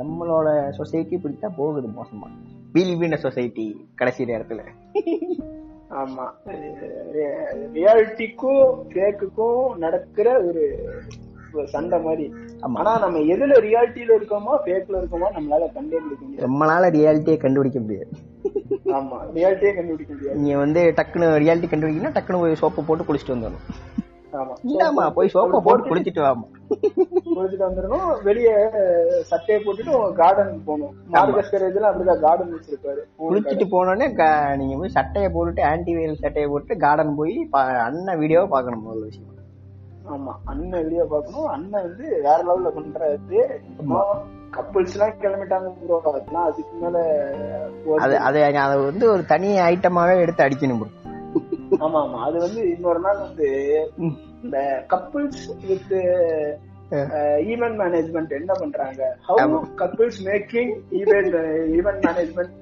நம்மளோட சொசைட்டி இப்படித்தான் போகுது மோசமா. வீலிவீன சொசைட்டி கடைசி நேரத்துல. ஆமா. ரியாலிட்டிக்கும் ஃபேக்குக்கும் நடக்கிற ஒரு சண்டை மாதிரி. ஆனா நம்ம எதுல ரியாலிட்டியில இருக்கோமோ ஃபேக்ல இருக்கோமோ நம்மளால கண்டுபிடிக்க முடியாது. நம்மளால ரியாலிட்டியை கண்டுபிடிக்க முடியாது. ஆமா. ரியாலிட்டியே கண்டுபிடிக்க முடியாது. நீங்க வந்து டக்குன்னு ரியாலிட்டி கண்டுபிடிக்கணும் டக்குன்னு போய் சோப்பை போட்டு குளிச்சுட்டு வந்துடணும். ஆமா. போய் சோப்பை போட்டு குளிச்சுட்டு வாமா குளிச்சுட்டு வந்துடணும். வெளியே சட்டையை போட்டுட்டு கார்டன் போகணும். மார்கஸ்கர் இதுல அப்படிதான் கார்டன் வச்சிருப்பாரு. குளிச்சுட்டு போனோடனே நீங்க போய் சட்டையை போட்டுட்டு ஆன்டி வைரல் சட்டையை போட்டு கார்டன் போய் அண்ணன் வீடியோவை பார்க்கணும் முதல்ல விஷயம். ஆமா அண்ணன் வீடியோ பார்க்கணும். அண்ணன் வந்து வேற லெவல்ல பண்றாரு. கப்புள்ஸ் எல்லாம் கிளம்பிட்டாங்க ப்ரோ அதெல்லாம் அதுக்கு மேல. அது அது அதை வந்து ஒரு தனி ஐட்டமாவே எடுத்து அடிக்கணும் bro. ஆமா ஆமா. அது வந்து இன்னொரு நாள் வந்து இந்த கப்புள்ஸ் வித் ஈவென்ட் மேனேஜ்மெண்ட் என்ன பண்றாங்க? How couples making event event management.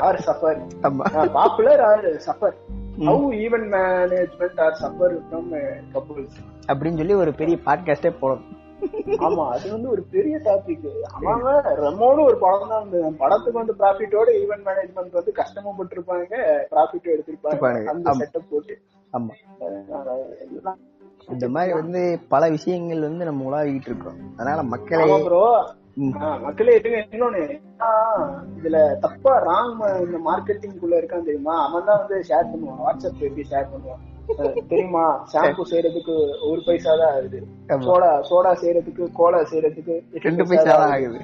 Are suffer popular are suffer how event management are suffer from couples அப்படின்னு சொல்லி ஒரு பெரிய பாட்காஸ்டே போடணும். ஆமா அது வந்து ஒரு பெரிய டாபிக் அவங்க ரெமோன்னு ஒரு படம் தான் இருந்தது படத்துக்கு வந்து ப்ராஃபிட்டோட ஈவென்ட் மேனேஜ்மெண்ட் வந்து கஷ்டமுப்பட்டிருப்பாங்க ப்ராஃபிட் எடுத்திருப்பாங்க. எடுத்திருப்பாங்க. அந்த. செட்டப் போட்டு. ஆமா. இந்த மாதிரி வந்து பல விஷயங்கள் வந்து நம்ம உலாவிக்கிட்டு இருக்கோம் அதனால மக்களை ப்ரோ மக்களே இருங்க இன்னொன்னு. இதுல தப்பா ராங் இந்த மார்க்கெட்டிங் குள்ள இருக்கான் தெரியுமா? அவன் தான் வந்து ஷேர் பண்ணுவான். வாட்ஸ்அப் எப்படி ஷேர் பண்ணுவான்? தெரியுமா? ஷாம்பு செய்யறதுக்கு ஒரு பைசா தான் ஆகுது. சோடா சோடா செய்யறதுக்கு கோலா செய்யறதுக்கு ரெண்டு பைசா தான் ஆகுது.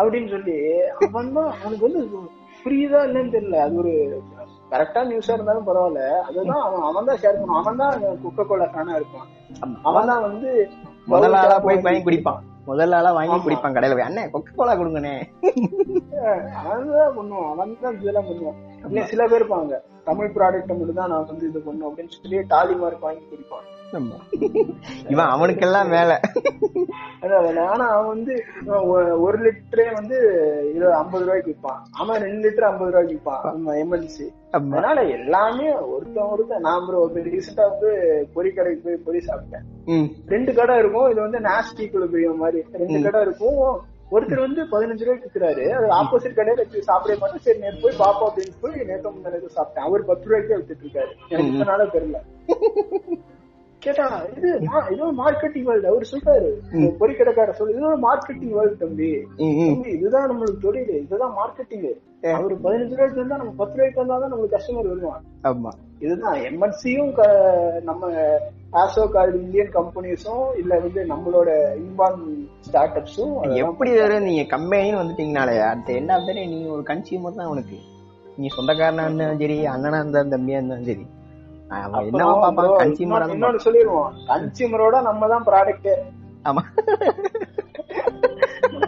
அப்படின்னு சொல்லி அவன் தான் அவனுக்கு வந்து புரியுதா இல்லைன்னு தெரியல. அது ஒரு கரெக்டா நியூஸா இருந்தாலும் பரவாயில்ல. அதுதான் அவன் அவன் தான் ஷேர் பண்ணுவான் அவன் தான் குக்க கோலா ஃபேனா இருப்பான். அவன் தான் வந்து முதல் ஆளா போய் வாங்கி குடிப்பான். முதல் ஆளா வாங்கி குடிப்பான் கடையில போய். அண்ணே கொக்கை கோலா கொடுங்கண்ணே அவன் தான் பண்ணுவான். அவன் தான் இதெல்லாம் பண்ணுவான். இல்ல சில பேர் இருப்பாங்க. தமிழ் ப்ராடக்ட் மட்டும் தான் நான் வந்து இது பண்ணும் அப்படின்னு சொல்லி டாலி மார்க் வாங்கி குடிப்பான். இவன் அவனுக்கெல்லாம் மேல ஆனா அவன் வந்து ஒரு லிட்டரே வந்து இருபது ஐம்பது ரூபாய்க்கு விற்பான். அவன் ரெண்டு லிட்டர் ஐம்பது ரூபாய்க்கு விற்பான். ஆமா. அதனால எல்லாமே ஒருத்தன் ஒருத்தன். நான் ப்ரோ ரீசெண்டா வந்து பொரி கடைக்கு போய் பொரி சாப்பிட்டேன். ரெண்டு கடை இருக்கும். இது வந்து நாஸ்டி குழுபிரிய மாதிரி. ரெண்டு கடை இருக்கும். ஒருத்தர் வந்து பதினஞ்சு ரூபாய்க்கு விற்கிறாரு அது ஆப்போசிட் கடையில வச்சு சாப்பிட மாட்டேன் சரி நேற்று போய் பாப்போம் அப்படின்னு போய் நேற்று முன்னாடி சாப்பிட்டேன். அவர் பத்து ரூபாய்க்கே வித்துட்டு இருக்காரு. எனக்கு இதனால தெரியல. கேட்டா இது இது மார்க்கெட்டிங் வேர்ல்டு அவர் சொல்றாரு. பொறி கடைக்கார சொல்லு இது மார்க்கெட்டிங் வேர்ல்டு தம்பி. இதுதான் நம்மளுக்கு தொழில். இதுதான் மார்க்கெட்டிங் அவர் பதினஞ்சு ரூபாய்க்கு வந்தா நம்ம பத்து ரூபாய்க்கு வந்தா தான் நம்மளுக்கு கஸ்டமர் வருவான். ஆமா. இதுதான் எம்என்சியும் நம்ம ஆசோ கால் இந்தியன் கம்பெனிஸும் இல்ல வந்து நம்மளோட இன்பான் ஸ்டார்ட் அப்ஸும் எப்படி வரும் நீங்க கம்பெனின்னு வந்துட்டீங்கனாலே அடுத்த ஆஃப் டே நீங்க ஒரு கன்சியூமர் தான் உனக்கு. நீ சொந்தக்காரனா இருந்தாலும் சரி அண்ணனா இருந்தாலும் தம்பியா இருந்தாலும் சரி. கன்சியூமரா சொல்லிடுவோம். கன்சியூமரோட நம்ம தான் ப்ராடக்ட் ஆமா.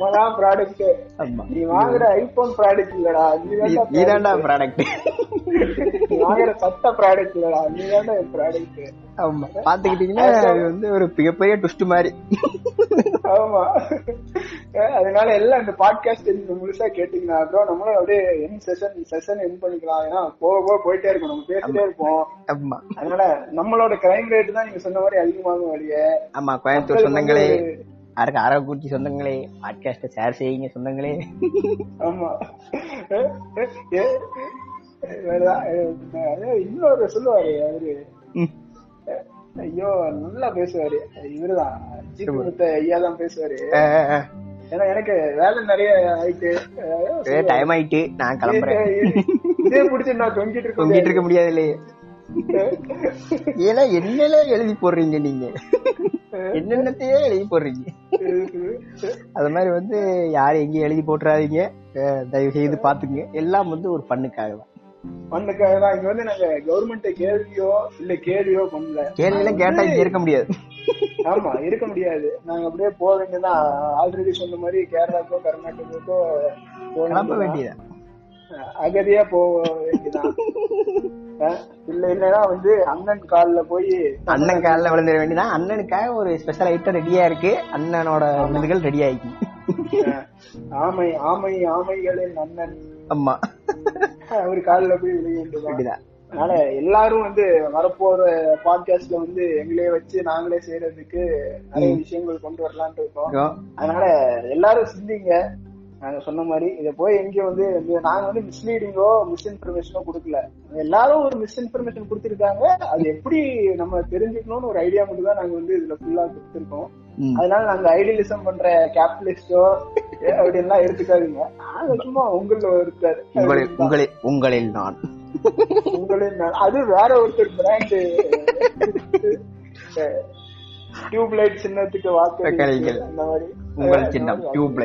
நம்ம தான் ப்ராடக்ட் நீ வாங்குற ஐபோன் ப்ராடக்ட் இல்லடா நீ நீதான்டா ப்ராடக்ட் நீ வாங்குற சட்ட ப்ராடக்ட் இல்லடா நீ தான்டா ப்ராடக்ட் ஆமா. பாத்துக்கிட்டீங்கன்னா அது வந்து ஒரு மிகப்பெரிய ட்விஸ்ட் மாதிரி. ஆமா. அதனால எல்லாம் இந்த பாட்காஸ்ட் முழுசா கேட்டீங்கன்னா அப்புறம் நம்மளும் அப்படியே என் செஷன் செஷன் என் பண்ணிக்கலாம். ஏன்னா போக போக போயிட்டே இருக்கும். நம்ம பேசிட்டே இருப்போம். ஆமா. அதனால நம்மளோட கிரைம் ரேட் தான் நீங்க சொன்ன மாதிரி அதிகமாகும் வழியே. ஆமா கோயம்புத்தூர் சொந்தங்களே. அரை அரவக்குறிச்சி சொந்தங்களே பாட்காஸ்ட ஷேர் செய்யுங்க சொந்தங்களே. ஆமா. இன்னொரு சொல்லுவாரு அவரு. ஐயோ நல்லா பேசுவாரு. இவருதான் முத்த ஐயா தான் பேசுவாரு. ஏன்னா எனக்கு வேலை நிறைய ஆயிட்டு டைம் ஆயிட்டு நான் கிளம்புறேன். இதே பிடிச்சி நான் தொங்கிட்டு இருக்கேன். தொங்கிட்டு இருக்க முடியாது இல்லையே. ஏன்னா என்னல எழுதி போடுறீங்க நீங்க? என்னென்னத்தையே எழுதி போடுறீங்க. அது மாதிரி வந்து யாரும் எங்கேயும் எழுதி போட்டுறாதீங்க. தயவு செய்து பாத்துங்க எல்லாம் வந்து ஒரு பண்ணுக்காக தான். பண்ணுக்காக தான். இங்க வந்து நாங்க கவர்மெண்ட் கேள்வியோ இல்ல கேள்வியோ பண்ணல. கேள்வியெல்லாம் கேட்டா இங்க இருக்க முடியாது. ஆமா இருக்க முடியாது. நாங்க அப்படியே போக வேண்டியதான் ஆல்ரெடி சொன்ன மாதிரி கேரளாக்கோ கர்நாடகாக்கோ போக. வேண்டியதான் அகதியா போக வேண்டியதான் இல்ல இல்லைன்னா வந்து அண்ணன் கால்ல போய் அண்ணன் காலில் விழுந்துட வேண்டியதான் அண்ணனுக்காக ஒரு ஸ்பெஷல் ஐட்டம் ரெடியா இருக்கு. அண்ணனோட விருதுகள் ரெடி ஆயிக்கு ஆமை ஆமை ஆமைகளின் அண்ணன். ஆமா. அவர் கால்ல போய் விழுக வேண்டியதான் அதனால எல்லாரும் வந்து வரப்போற பாட்காஸ்ட்ல வந்து எங்களே வச்சு நாங்களே செய்யறதுக்கு நிறைய விஷயங்கள் கொண்டு வரலாம்னு இருக்கோம். அதனால எல்லாரும் சிந்திங்க. நாங்க சொன்ன மாதிரி இத போய் எங்கேயும் வந்து நாங்க வந்து மிஸ்லீடிங்கோ மிஸ்இன்ஃபர்மேஷனோ கொடுக்கல. எல்லாரும் ஒரு மிஸ்இன்ஃபர்மேஷன் கொடுத்திருக்காங்க. அது எப்படி நம்ம தெரிஞ்சுக்கணும்னு ஒரு ஐடியா மட்டும் தான் நாங்க வந்து இதுல ஃபுல்லா கொடுத்திருக்கோம். அதனால நாங்க ஐடியலிசம் பண்ற கேபிட்டலிஸ்டோ அப்படின்லாம் எடுத்துக்காதீங்க. நாங்க சும்மா உங்கள ஒருத்தர். உங்களில் உங்களில் உங்களில் நான். அது வேற ஒருத்தர் பிராண்ட் டியூப் லைட் சின்னத்துக்கு வாக்களிங்கள். அந்த மாதிரி. உங்கள் சின்னம் டியூப்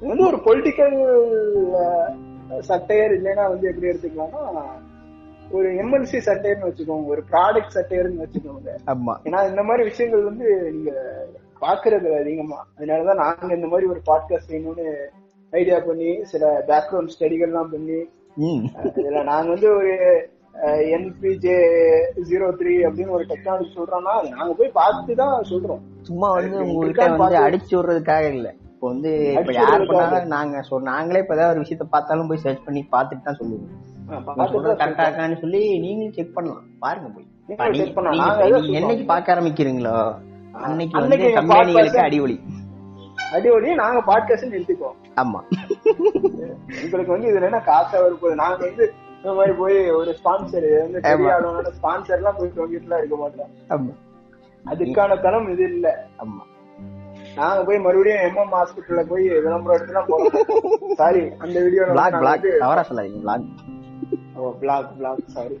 வந்து ஒரு பொலிட்டிக்கல் சட்டையர் இல்லைன்னா வந்து எப்படி எடுத்துக்கலாம்னா ஒரு எம்எல்சி சட்டையர்னு வச்சுக்கோங்க ஒரு ப்ராடக்ட் சட்டையர்னு வச்சுக்கோங்க. ஆமா. ஏன்னா இந்த மாதிரி விஷயங்கள் வந்து நீங்க பாக்குறது அதிகமா. அதனாலதான் நாங்க இந்த மாதிரி ஒரு பாட்காஸ்ட் செய்யணும்னு ஐடியா பண்ணி சில பேக்ரவுண்ட் ஸ்டடிகள்லாம் பண்ணி இதுல நாங்க வந்து ஒரு என்பிஜே ஜீரோ த்ரீ அப்படின்னு ஒரு டெக்னாலஜி சொல்றோம்னா அது நாங்க போய் பார்த்து தான் சொல்றோம். சும்மா வந்து உங்ககிட்ட வந்து அடிச்சு விடுறதுக்காக இல்ல. இப்போ வந்து இப்ப யார். பண்ணாலும் நாங்க நாங்களே இப்ப ஏதாவது ஒரு விஷயத்த பார்த்தாலும் போய் சர்ச் பண்ணி பார்த்துட்டு தான் சொல்லுவோம். கரெக்டா இருக்கான்னு சொல்லி நீங்களும் செக் பண்ணலாம். பாருங்க போய். என்னைக்கு பார்க்க ஆரம்பிக்கிறீங்களோ அன்னைக்கு வந்து கம்பெனிகளுக்கு அடிஒலி அடிவொலி நாங்க பாட்காஸ்ட் நிறுத்திக்குவோம். ஆமா. எங்களுக்கு வந்து இதுல என்ன காசா வரப்போகுது? நாங்க வந்து இந்த மாதிரி போய் ஒரு ஸ்பான்சர் வந்து பெரிய ஸ்பான்சர் எல்லாம் போய் தொங்கிட்டுலாம் இருக்க மாட்டோம் ஆமா. அதுக்கான தனம் இது இல்ல. ஆமா. நாங்க போய் மறுபடியும் எம்எம் ஹாஸ்பிட்டல்ல போய் விளம்பரம் எடுத்து தான் போறோம் சாரி அந்த வீடியோ பிளாக் பிளாக் தவறா சொல்லாதீங்க black black black sorry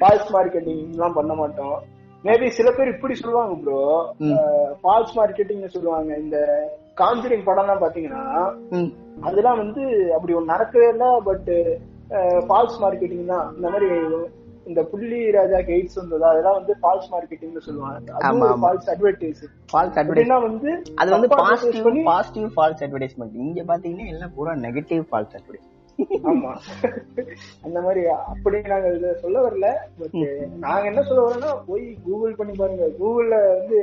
false marketing எல்லாம் பண்ண மாட்டோம். மேபி சில பேர் இப்படி சொல்லுவாங்க ப்ரோ ஃபால்ஸ் மார்க்கெட்டிங் சொல்லுவாங்க. இந்த காஞ்சரிங் படம்லாம் பாத்தீங்கன்னா ம். அதெல்லாம் வந்து அப்படி ஒண்ணு நடக்கவே இல்ல பட் ஃபால்ஸ் மார்க்கெட்டிங் தான். இந்த மாதிரி இந்த புள்ளி ராஜா எய்ட்ஸ் வந்ததா அதெல்லாம் வந்து ஃபால்ஸ் மார்க்கெட்டிங்னு சொல்லுவாங்க. ஆமா. ஃபால்ஸ் அட்வர்டைஸ் ஃபால்ஸ் அட்வர்டைஸ் வந்து அது வந்து பாசிட்டிவ் பாசிட்டிவ் ஃபால்ஸ் அட்வர்டைஸ்மெண்ட் இங்க பாத்தீங்கன்னா எல்லாம் பூரா நெகட்டிவ் ஃபால்ஸ் அட்வர்டைஸ் ஆமா. அந்த மாதிரி அப்படி நாங்க இத சொல்ல வரல. பட் நாங்க என்ன சொல்ல வரோம்னா போய் கூகுள் பண்ணி பாருங்க. கூகுள்ல வந்து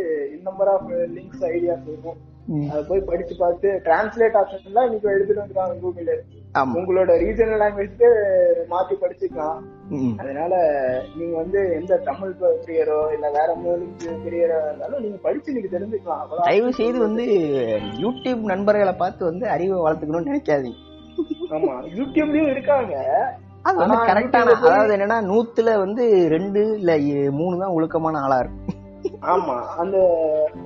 நம்பர் ஆஃப் லிங்க்ஸ் ஐடியாஸ் இருக்கும். அதை போய் படிச்சு பார்த்து டிரான்ஸ்லேட் ஆப்ஷன்லாம் இன்னைக்கு எடுத்துட்டு வந்துருக்காங்க கூகுள் உங்களோட ரீஜனல் லாங்குவேஜ்க்கு மாத்தி படிச்சுக்கலாம். அதனால நீங்க வந்து எந்த தமிழ் பிரியரோ இல்ல வேற மொழி பிரியரோ இருந்தாலும் நீங்க படிச்சு நீங்க தெரிஞ்சுக்கலாம். தயவு செய்து வந்து யூடியூப் நண்பர்களை பார்த்து வந்து அறிவை வளர்த்துக்கணும்னு நினைக்காதீங்க. ஆமா. யூடியூப்லயும் இருக்காங்க. அது வந்து கரெக்டான அதாவது என்னன்னா நூத்துல வந்து ரெண்டு இல்ல மூணு தான் ஒழுக்கமான ஆளா இருக்கும். ஆமா அந்த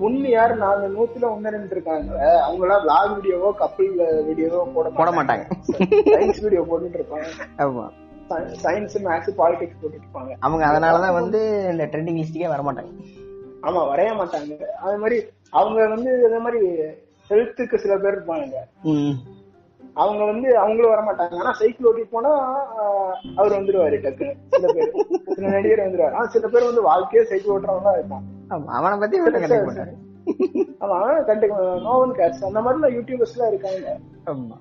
ஒண்ணு யாரு? நாங்க நூத்துல ஒண்ணு ரெண்டு இருக்காங்க. அவங்க எல்லாம் vlog வீடியோவோ கப்பிள் வீடியோவோ போட போட மாட்டாங்க. சயின்ஸ் வீடியோ போட்டுட்டு இருப்பாங்க. ஆமா. சயின்ஸ் மேக்ஸ் பாலிடிக்ஸ் போட்டுட்டு இருப்பாங்க. அவங்க அதனாலதான் வந்து இந்த ட்ரெண்டிங் லிஸ்டுக்கே வர மாட்டாங்க. ஆமா வரைய மாட்டாங்க. அது மாதிரி அவங்க வந்து இந்த மாதிரி ஹெல்த்துக்கு சில பேர் இருப்பாங்க. அவங்க வந்து அவங்களும் வர மாட்டாங்க ஆனா சைக்கிள் ஓட்டி போனா அவர் வந்துருவாரு டக்குன்னு. சில பேர். சில நடிகர் வந்துருவாரு. ஆனா சில பேர் வந்து வாழ்க்கையே சைக்கிள் ஓட்டுறவங்க தான் இருப்பான் ஆமா அவனை பத்தி ஆமா கண்டுக்க நோவன் கேட்ஸ் அந்த மாதிரிலாம் யூடியூபர்ஸ் எல்லாம் இருக்காங்க. ஆமா.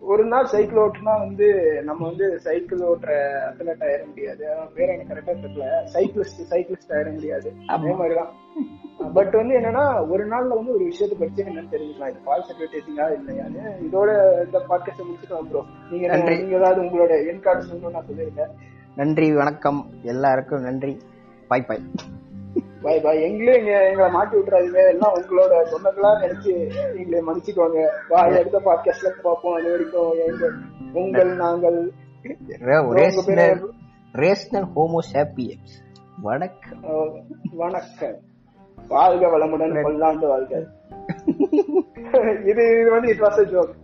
ஒரு நாள் சைக்கிள் ஓட்டுனா வந்து நம்ம வந்து சைக்கிள் ஓட்டுற அத்லட் ஆயிட முடியாது. பேர் எனக்கு கரெக்டா தெரியல. சைக்கிளிஸ்ட் சைக்கிளிஸ்ட் ஆயிட முடியாது. அதே மாதிரிதான். பட் வந்து என்னன்னா ஒரு நாள்ல வந்து ஒரு விஷயத்தை படிச்சு என்னன்னு தெரிஞ்சுக்கலாம். இது ஃபால்ஸ் அட்வர்டைசிங்கா இல்லையான்னு இதோட இந்த பாட்காஸ்ட் முடிச்சுக்கலாம் ப்ரோ நீங்க. நீங்க ஏதாவது உங்களோட என் கார்டு சொல்லணும்னு நான் சொல்லியிருக்கேன். நன்றி வணக்கம். எல்லாருக்கும் நன்றி. பாய் பாய் பாய் பாய் எங்களே இங்க எங்களை மாட்டி விட்டுறாதீங்க. எல்லாம் உங்களோட சொந்தங்களா நினைச்சு எங்களை மன்னிச்சுக்கோங்க. பாய் அடுத்த பாட்காஸ்ட்ல பார்ப்போம் அது வரைக்கும். எங்க உங்கள் நாங்கள். ரேஷனல் ஹோமோசாப்பியன்ஸ் வணக்கம். அஹ், வணக்கம். வாழ்க வளமுடன் பல்லாண்டு வாழ்க. இது இது வந்து இட் வாஸ் ஜோக்